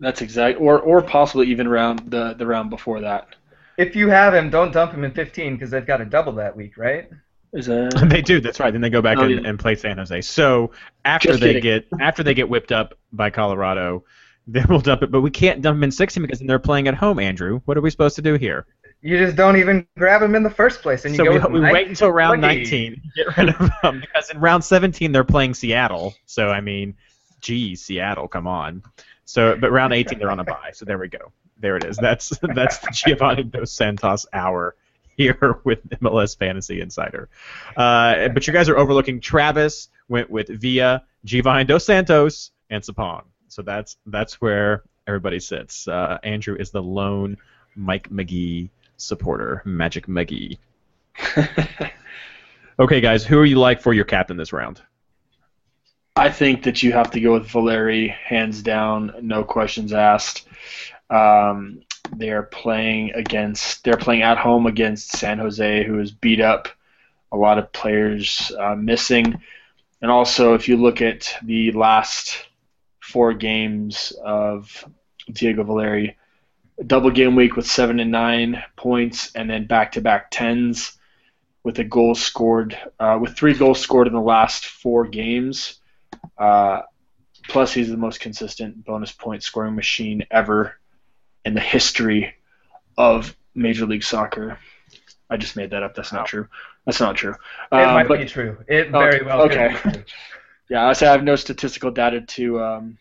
That's exact, or or possibly even round the the round before that. If you have him, don't dump him in 15 because they've got a double that week, right? Is that they do. That's right. Then they go back Oh, and, yeah. and play San Jose. So after Just they kidding. get after they get whipped up by Colorado, then we'll dump it. But we can't dump him in 16 because then they're playing at home. Andrew, what are we supposed to do here? You just don't even grab him in the first place, and you so go we, we wait until round 20. 19, get rid of him because in round 17 they're playing Seattle. So I mean, geez, Seattle, come on. So but round 18 they're on a bye. So there we go. There it is. That's that's the Giovanni Dos Santos hour here with MLS Fantasy Insider. Uh, but you guys are overlooking Travis went with Villa, Giovanni Dos Santos, and Sapong. So that's that's where everybody sits. Uh, Andrew is the lone Mike Magee supporter, Magic Magee. Okay, guys, who are you like for your captain this round? I think that you have to go with Valeri, hands down, no questions asked. Um, they are playing against. They're playing at home against San Jose, who is beat up. A lot of players uh, missing, and also if you look at the last four games of Diego Valeri, double game week with seven and nine points, and then back-to-back tens with a goal scored, uh, with three goals scored in the last four games. Uh, plus, he's the most consistent bonus point scoring machine ever in the history of Major League Soccer. I just made that up. That's not true. That's not true. It Um, might but be true. It very Okay, well okay. yeah, I say I have no statistical data to um,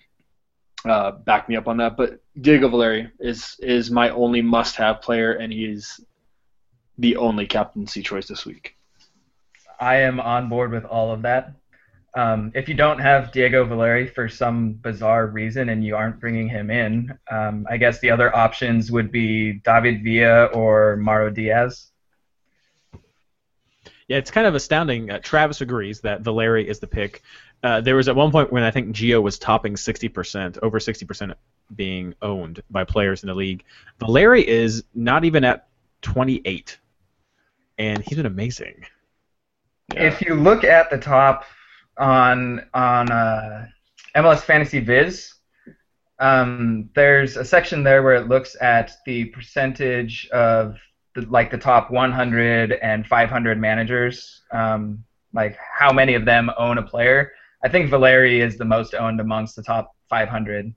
uh, back me up on that. But Diego Valeri is is my only must-have player, and he is the only captaincy choice this week. I am on board with all of that. Um, if you don't have Diego Valeri for some bizarre reason and you aren't bringing him in, um, I guess the other options would be David Villa or Mauro Diaz. Yeah, it's kind of astounding. Uh, Travis agrees that Valeri is the pick. Uh, there was at one point when I think Gio was topping 60%, over 60% being owned by players in the league. Valeri is not even at 28, and he's been amazing. If you look at the top on on uh, MLS Fantasy Viz, um, there's a section there where it looks at the percentage of the, like the top 100 and 500 managers, um, like how many of them own a player. I think Valeri is the most owned amongst the top 500.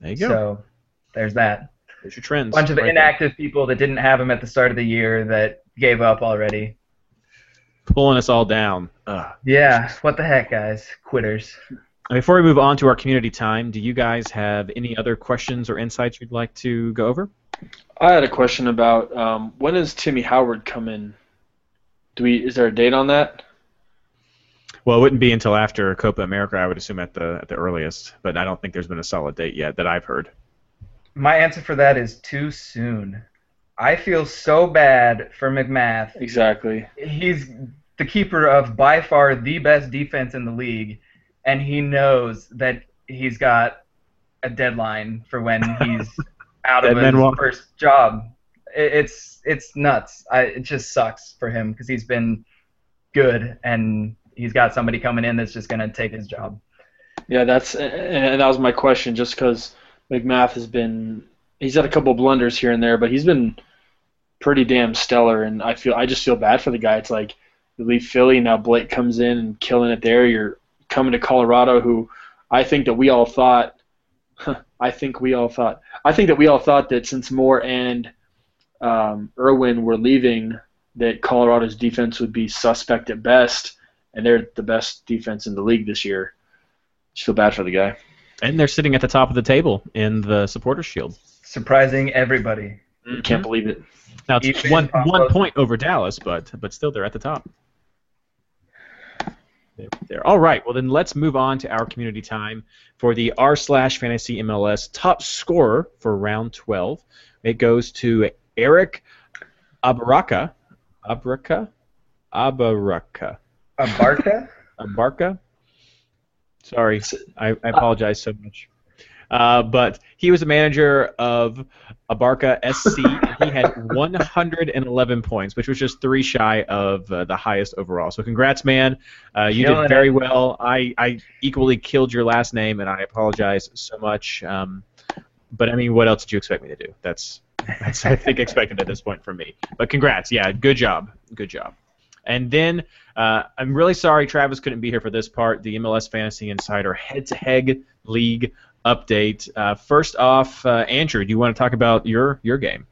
There you go. So there's that. There's your trends. A bunch of right there. inactive people that didn't have him at the start of the year that gave up already. Pulling us all down. Ugh. Yeah, what the heck, guys? Quitters. Before we move on to our community time, do you guys have any other questions or insights you'd like to go over? I had a question about um, when does Timmy Howard come in? Do we? Is there a date on that? Well, it wouldn't be until after Copa America, I would assume at the at the earliest. But I don't think there's been a solid date yet that I've heard. My answer for that is too soon. I feel so bad for MacMath. Exactly. He's the keeper of by far the best defense in the league, and he knows that he's got a deadline for when he's out of his walk. first job. It, it's it's nuts. I, it just sucks for him because he's been good and he's got somebody coming in that's just gonna take his job. Yeah, that's and and that was my question. Just because MacMath has been, he's had a couple blunders here and there, but he's been pretty damn stellar. And I feel I just feel bad for the guy. It's like you leave Philly now, Blake comes in and killing it there. You're coming to Colorado, who I think that we all thought. I think we all thought. I think that we all thought that since Moor and um, Irwin were leaving, that Colorado's defense would be suspect at best, and they're the best defense in the league this year. Just feel bad for the guy. And they're sitting at the top of the table in the Supporters Shield. Surprising everybody. Can't believe it. Now it's Even one one point over Dallas, but but still they're at the top. There. All right. Well, then let's move on to our community time for the r slash fantasy MLS top scorer for round twelve. It goes to Eric Abaraka. Abaraka. Abaraka. Abarca? Abarca. Sorry, I, I apologize so much. Uh, but he was a manager of Abarca SC. he had 111 points, which was just three shy of uh, the highest overall. So congrats, man. Uh, you Killing did very it. well. I, I equally killed your last name, and I apologize so much. Um, but I mean, what else did you expect me to do? That's that's I think expected at this point from me. But congrats, yeah, good job, good job. And then uh, I'm really sorry Travis couldn't be here for this part. The MLS Fantasy Insider head-to-head league update. Uh, first off, uh, Andrew, do you want to talk about your your game?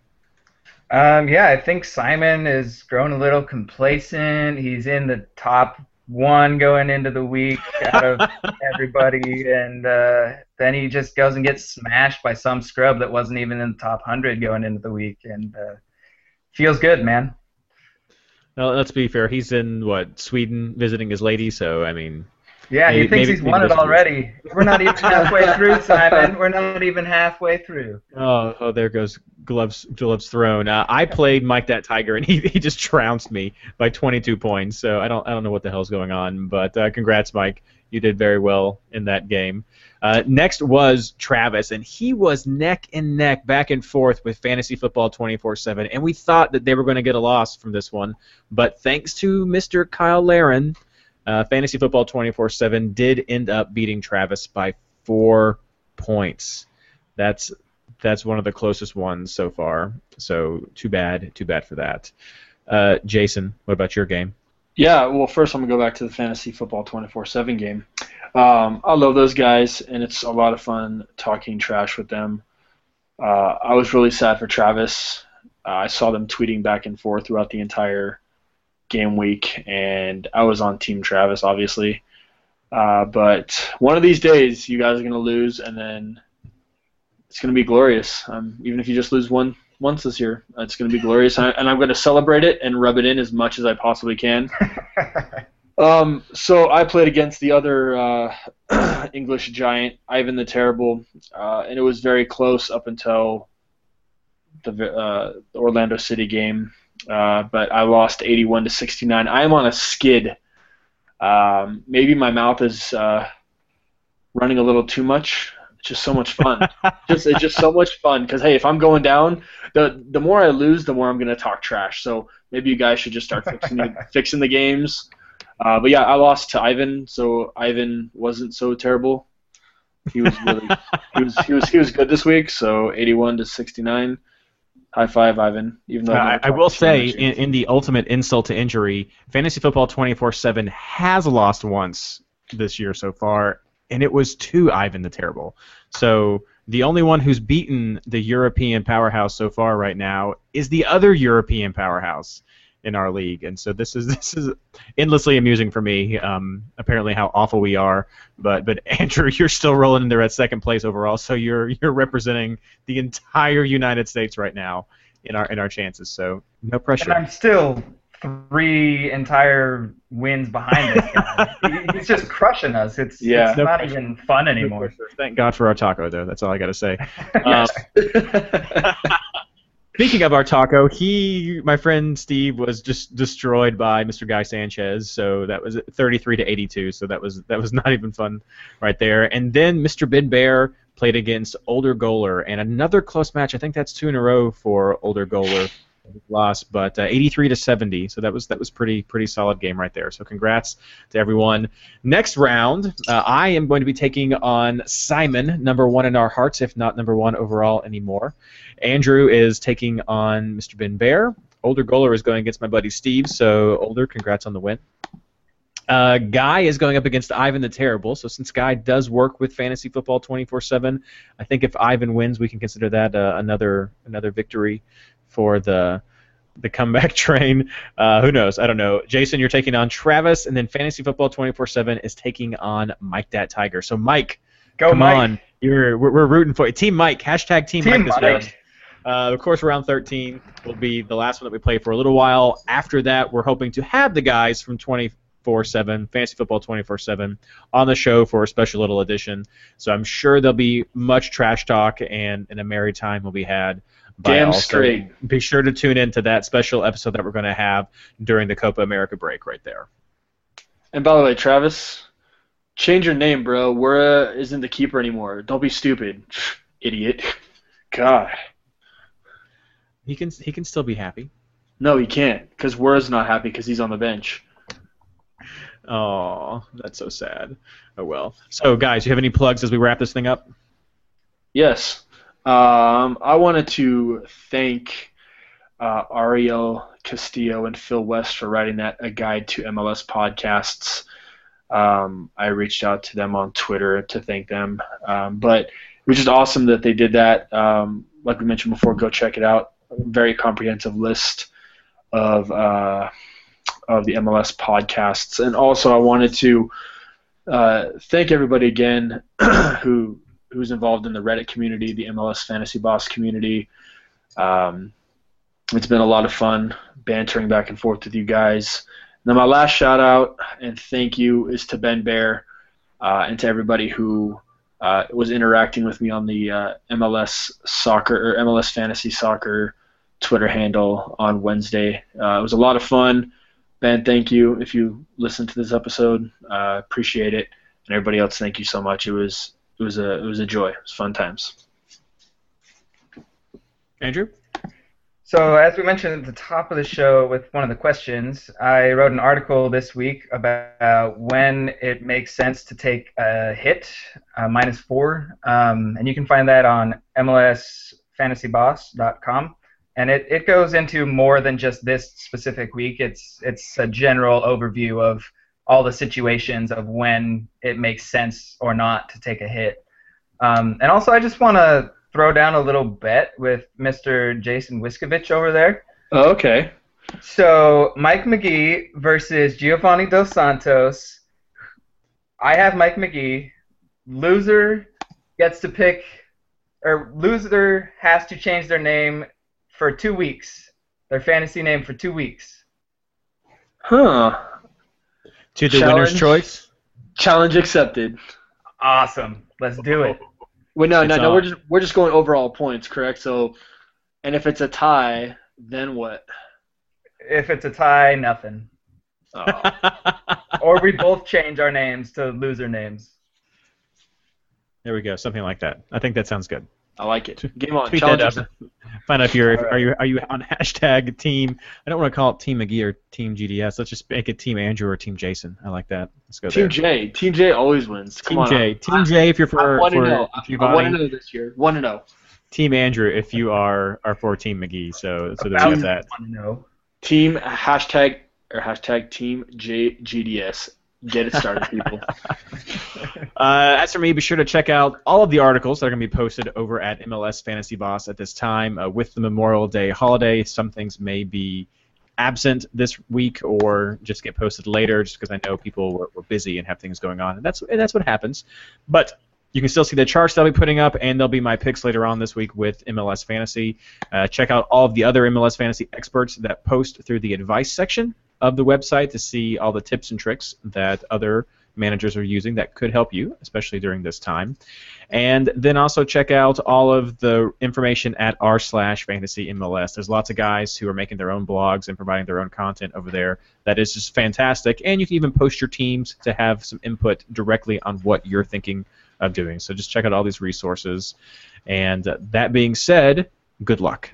Um, yeah, I think Simon is grown a little complacent. He's in the top one going into the week out of everybody, and uh, then he just goes and gets smashed by some scrub that wasn't even in the top hundred going into the week, and uh, feels good, man. No, let's be fair. He's in what Sweden visiting his lady, so I mean, Yeah, Maybe- he thinks he's won it already. We're not even halfway through, Simon. We're not even halfway through. Oh, oh, there goes gloves gloves thrown. Uh, I played Mike that Tiger, and he, he just trounced me by 22 points. So I don't I don't know what the hell's going on. But uh, congrats, Mike. You did very well in that game. Uh, next was Travis, and he was neck and neck, back and forth with Fantasy Football 24/7. And we thought that they were going to get a loss from this one, but thanks to Mr. Cyle Larin, uh, Fantasy Football 24/7 did end up beating Travis by four points. That's that's one of the closest ones so far. So too bad, too bad for that. Uh, Jason, what about your game? Yeah, well, first I'm gonna go back to the fantasy football 24/7 game. Um, I love those guys, and it's a lot of fun talking trash with them. Uh, I was really sad for Travis. Uh, I saw them tweeting back and forth throughout the entire game week, and I was on Team Travis, obviously. Uh, but one of these days, you guys are gonna lose, and then it's gonna be glorious. Um, even if you just lose one once this year, it's gonna be glorious, and, I, and I'm gonna celebrate it and rub it in as much as I possibly can. Um, so I played against the other uh, English giant, Ivan the Terrible, uh, and it was very close up until the, uh, the Orlando City game. Uh, but I lost 81 to 69. I am on a skid. Um, maybe my mouth is uh, running a little too much. It's just so much fun. just it's just so much fun because hey, if I'm going down, the the more I lose, the more I'm gonna talk trash. So maybe you guys should just start fixing the, fixing the games. Uh, but yeah, I lost to Ivan, so Ivan wasn't so terrible. He was really he was he was he was good this week. So 81 to 69. High five, Ivan. Even though Uh, I, never I will say, in, in the ultimate insult to injury, Fantasy Football 24/7 has lost once this year so far, and it was to Ivan the Terrible. So the only one who's beaten the European powerhouse so far right now is the other European powerhouse in our league, and so this is this is endlessly amusing for me. Um, apparently, how awful we are, but but Andrew, you're still rolling in there at second place overall, so you're you're representing the entire United States right now in our in our chances. So no pressure. And. I'm still three entire wins behind this guy. He's just crushing us. It's, Yeah. it's not even fun anymore. Thank God for our taco, though. That's all I got to say. Um, Speaking of our taco, he, my friend Steve, was just destroyed by Mr. Guy Sanchez. So that was 33 to 82. So that was that was not even fun, right there. And then Mr. Bid Bear played against Older Goaler, and another close match. I think that's two in a row for Older Goaler. Lost, but uh, 83 to 70. So that was that was pretty pretty solid game right there. So congrats to everyone. Next round, uh, I am going to be taking on Simon, number one in our hearts, if not number one overall anymore. Andrew is taking on Mr. Ben Bear. Older Goaler is going against my buddy Steve. So Older, congrats on the win. Uh, Guy is going up against Ivan the Terrible. So since Guy does work with Fantasy Football 24/7, I think if Ivan wins, we can consider that uh, another another victory for the the comeback train. Uh, who knows? I don't know. Jason, you're taking on Travis, and then Fantasy Football 24/7 is taking on Mike Dat Tiger. So Mike, Go, come Mike. on, you're we're, we're rooting for you. Team Mike. Hashtag Team, Team Mike this Mike. Uh, of course, round 13 will be the last one that we play for a little while. After that, we're hoping to have the guys from 24/7 Fantasy Football 24/7 on the show for a special little edition. So I'm sure there'll be much trash talk and, and a merry time will be had. Damn straight. Be sure to tune in to that special episode that we're going to have during the Copa America break right there. And by the way, Travis, Change your name, bro. Wera isn't the keeper anymore. Don't be stupid, idiot. God. He can he can still be happy. No, he can't, because Wura's not happy because he's on the bench. Oh, that's so sad. Oh well. So guys, you have any plugs as we wrap this thing up? Yes. Um, I wanted to thank uh, Ariel Castillo and Phil West for writing that a guide to MLS podcasts. Um, I reached out to them on Twitter to thank them, um, but it was just awesome that they did that. Um, like we mentioned before, go check it out. Very comprehensive list of uh, of the MLS podcasts, and also I wanted to uh, thank everybody again who who's involved in the Reddit community, the MLS Fantasy Boss community. Um, it's been a lot of fun bantering back and forth with you guys. Now, my last shout out and thank you is to Ben Bear uh, and to everybody who uh, was interacting with me on the uh, MLS soccer or MLS Fantasy Soccer Twitter handle on Wednesday. Uh, it was a lot of fun. Ben, thank you if you listened to this episode. Uh, appreciate it, and everybody else, thank you so much. It was it was a it was a joy. It was fun times. Andrew? So, as we mentioned at the top of the show with one of the questions, I wrote an article this week about when it makes sense to take a hit, uh, minus four, um, and you can find that on MLSFantasyBoss.com. And it, it goes into more than just this specific week. It's it's a general overview of all the situations of when it makes sense or not to take a hit. Um, and also, I just want to throw down a little bet with Mr. Jason Wiskovich over there. Oh, okay. So Mike Magee versus Giovani Dos Santos. I have Mike Magee. Loser gets to pick, or loser has to change their name for two weeks. Their fantasy name for two weeks. Huh. To the Challenge. winner's choice. Challenge accepted. Awesome. Let's do it. Wait, no, no, It's no. on. We're just we're just going overall points, correct? So, and if it's a tie, then what? If it's a tie, nothing. Oh. Or we both change our names to loser names. there we go. Something like that. I think that sounds good. I like it. Game on. Tweet Challenge that accepted. up. Find out if you're if, are you are you on hashtag team. I don't want to call it Team Magee or Team GDS. Let's just make it Team Andrew or Team Jason. I like that. Let's go Team there. J. Team J always wins. Come Team on. J. Team J if you're for want to for know. I want to know this year. Want to know. Team Andrew if you are are for Team Magee. So so that we have that. want to know. Team hashtag or hashtag Team J GDS. Get it started, people. Uh, as for me, be sure to check out all of the articles that are going to be posted over at MLS Fantasy Boss at this time. Uh, with the Memorial Day holiday, some things may be absent this week or just get posted later, just because I know people were, were busy and have things going on, and that's and that's what happens. But you can still see the charts that I'll be putting up, and there'll be my picks later on this week with MLS Fantasy. Uh, check out all of the other MLS Fantasy experts that post through the advice section of the website to see all the tips and tricks that other managers are using that could help you, especially during this time. And then also check out all of the information at r slash fantasy MLS. There's lots of guys who are making their own blogs and providing their own content over there. That is just fantastic. And you can even post your teams to have some input directly on what you're thinking of doing. So just check out all these resources. And that being said, good luck.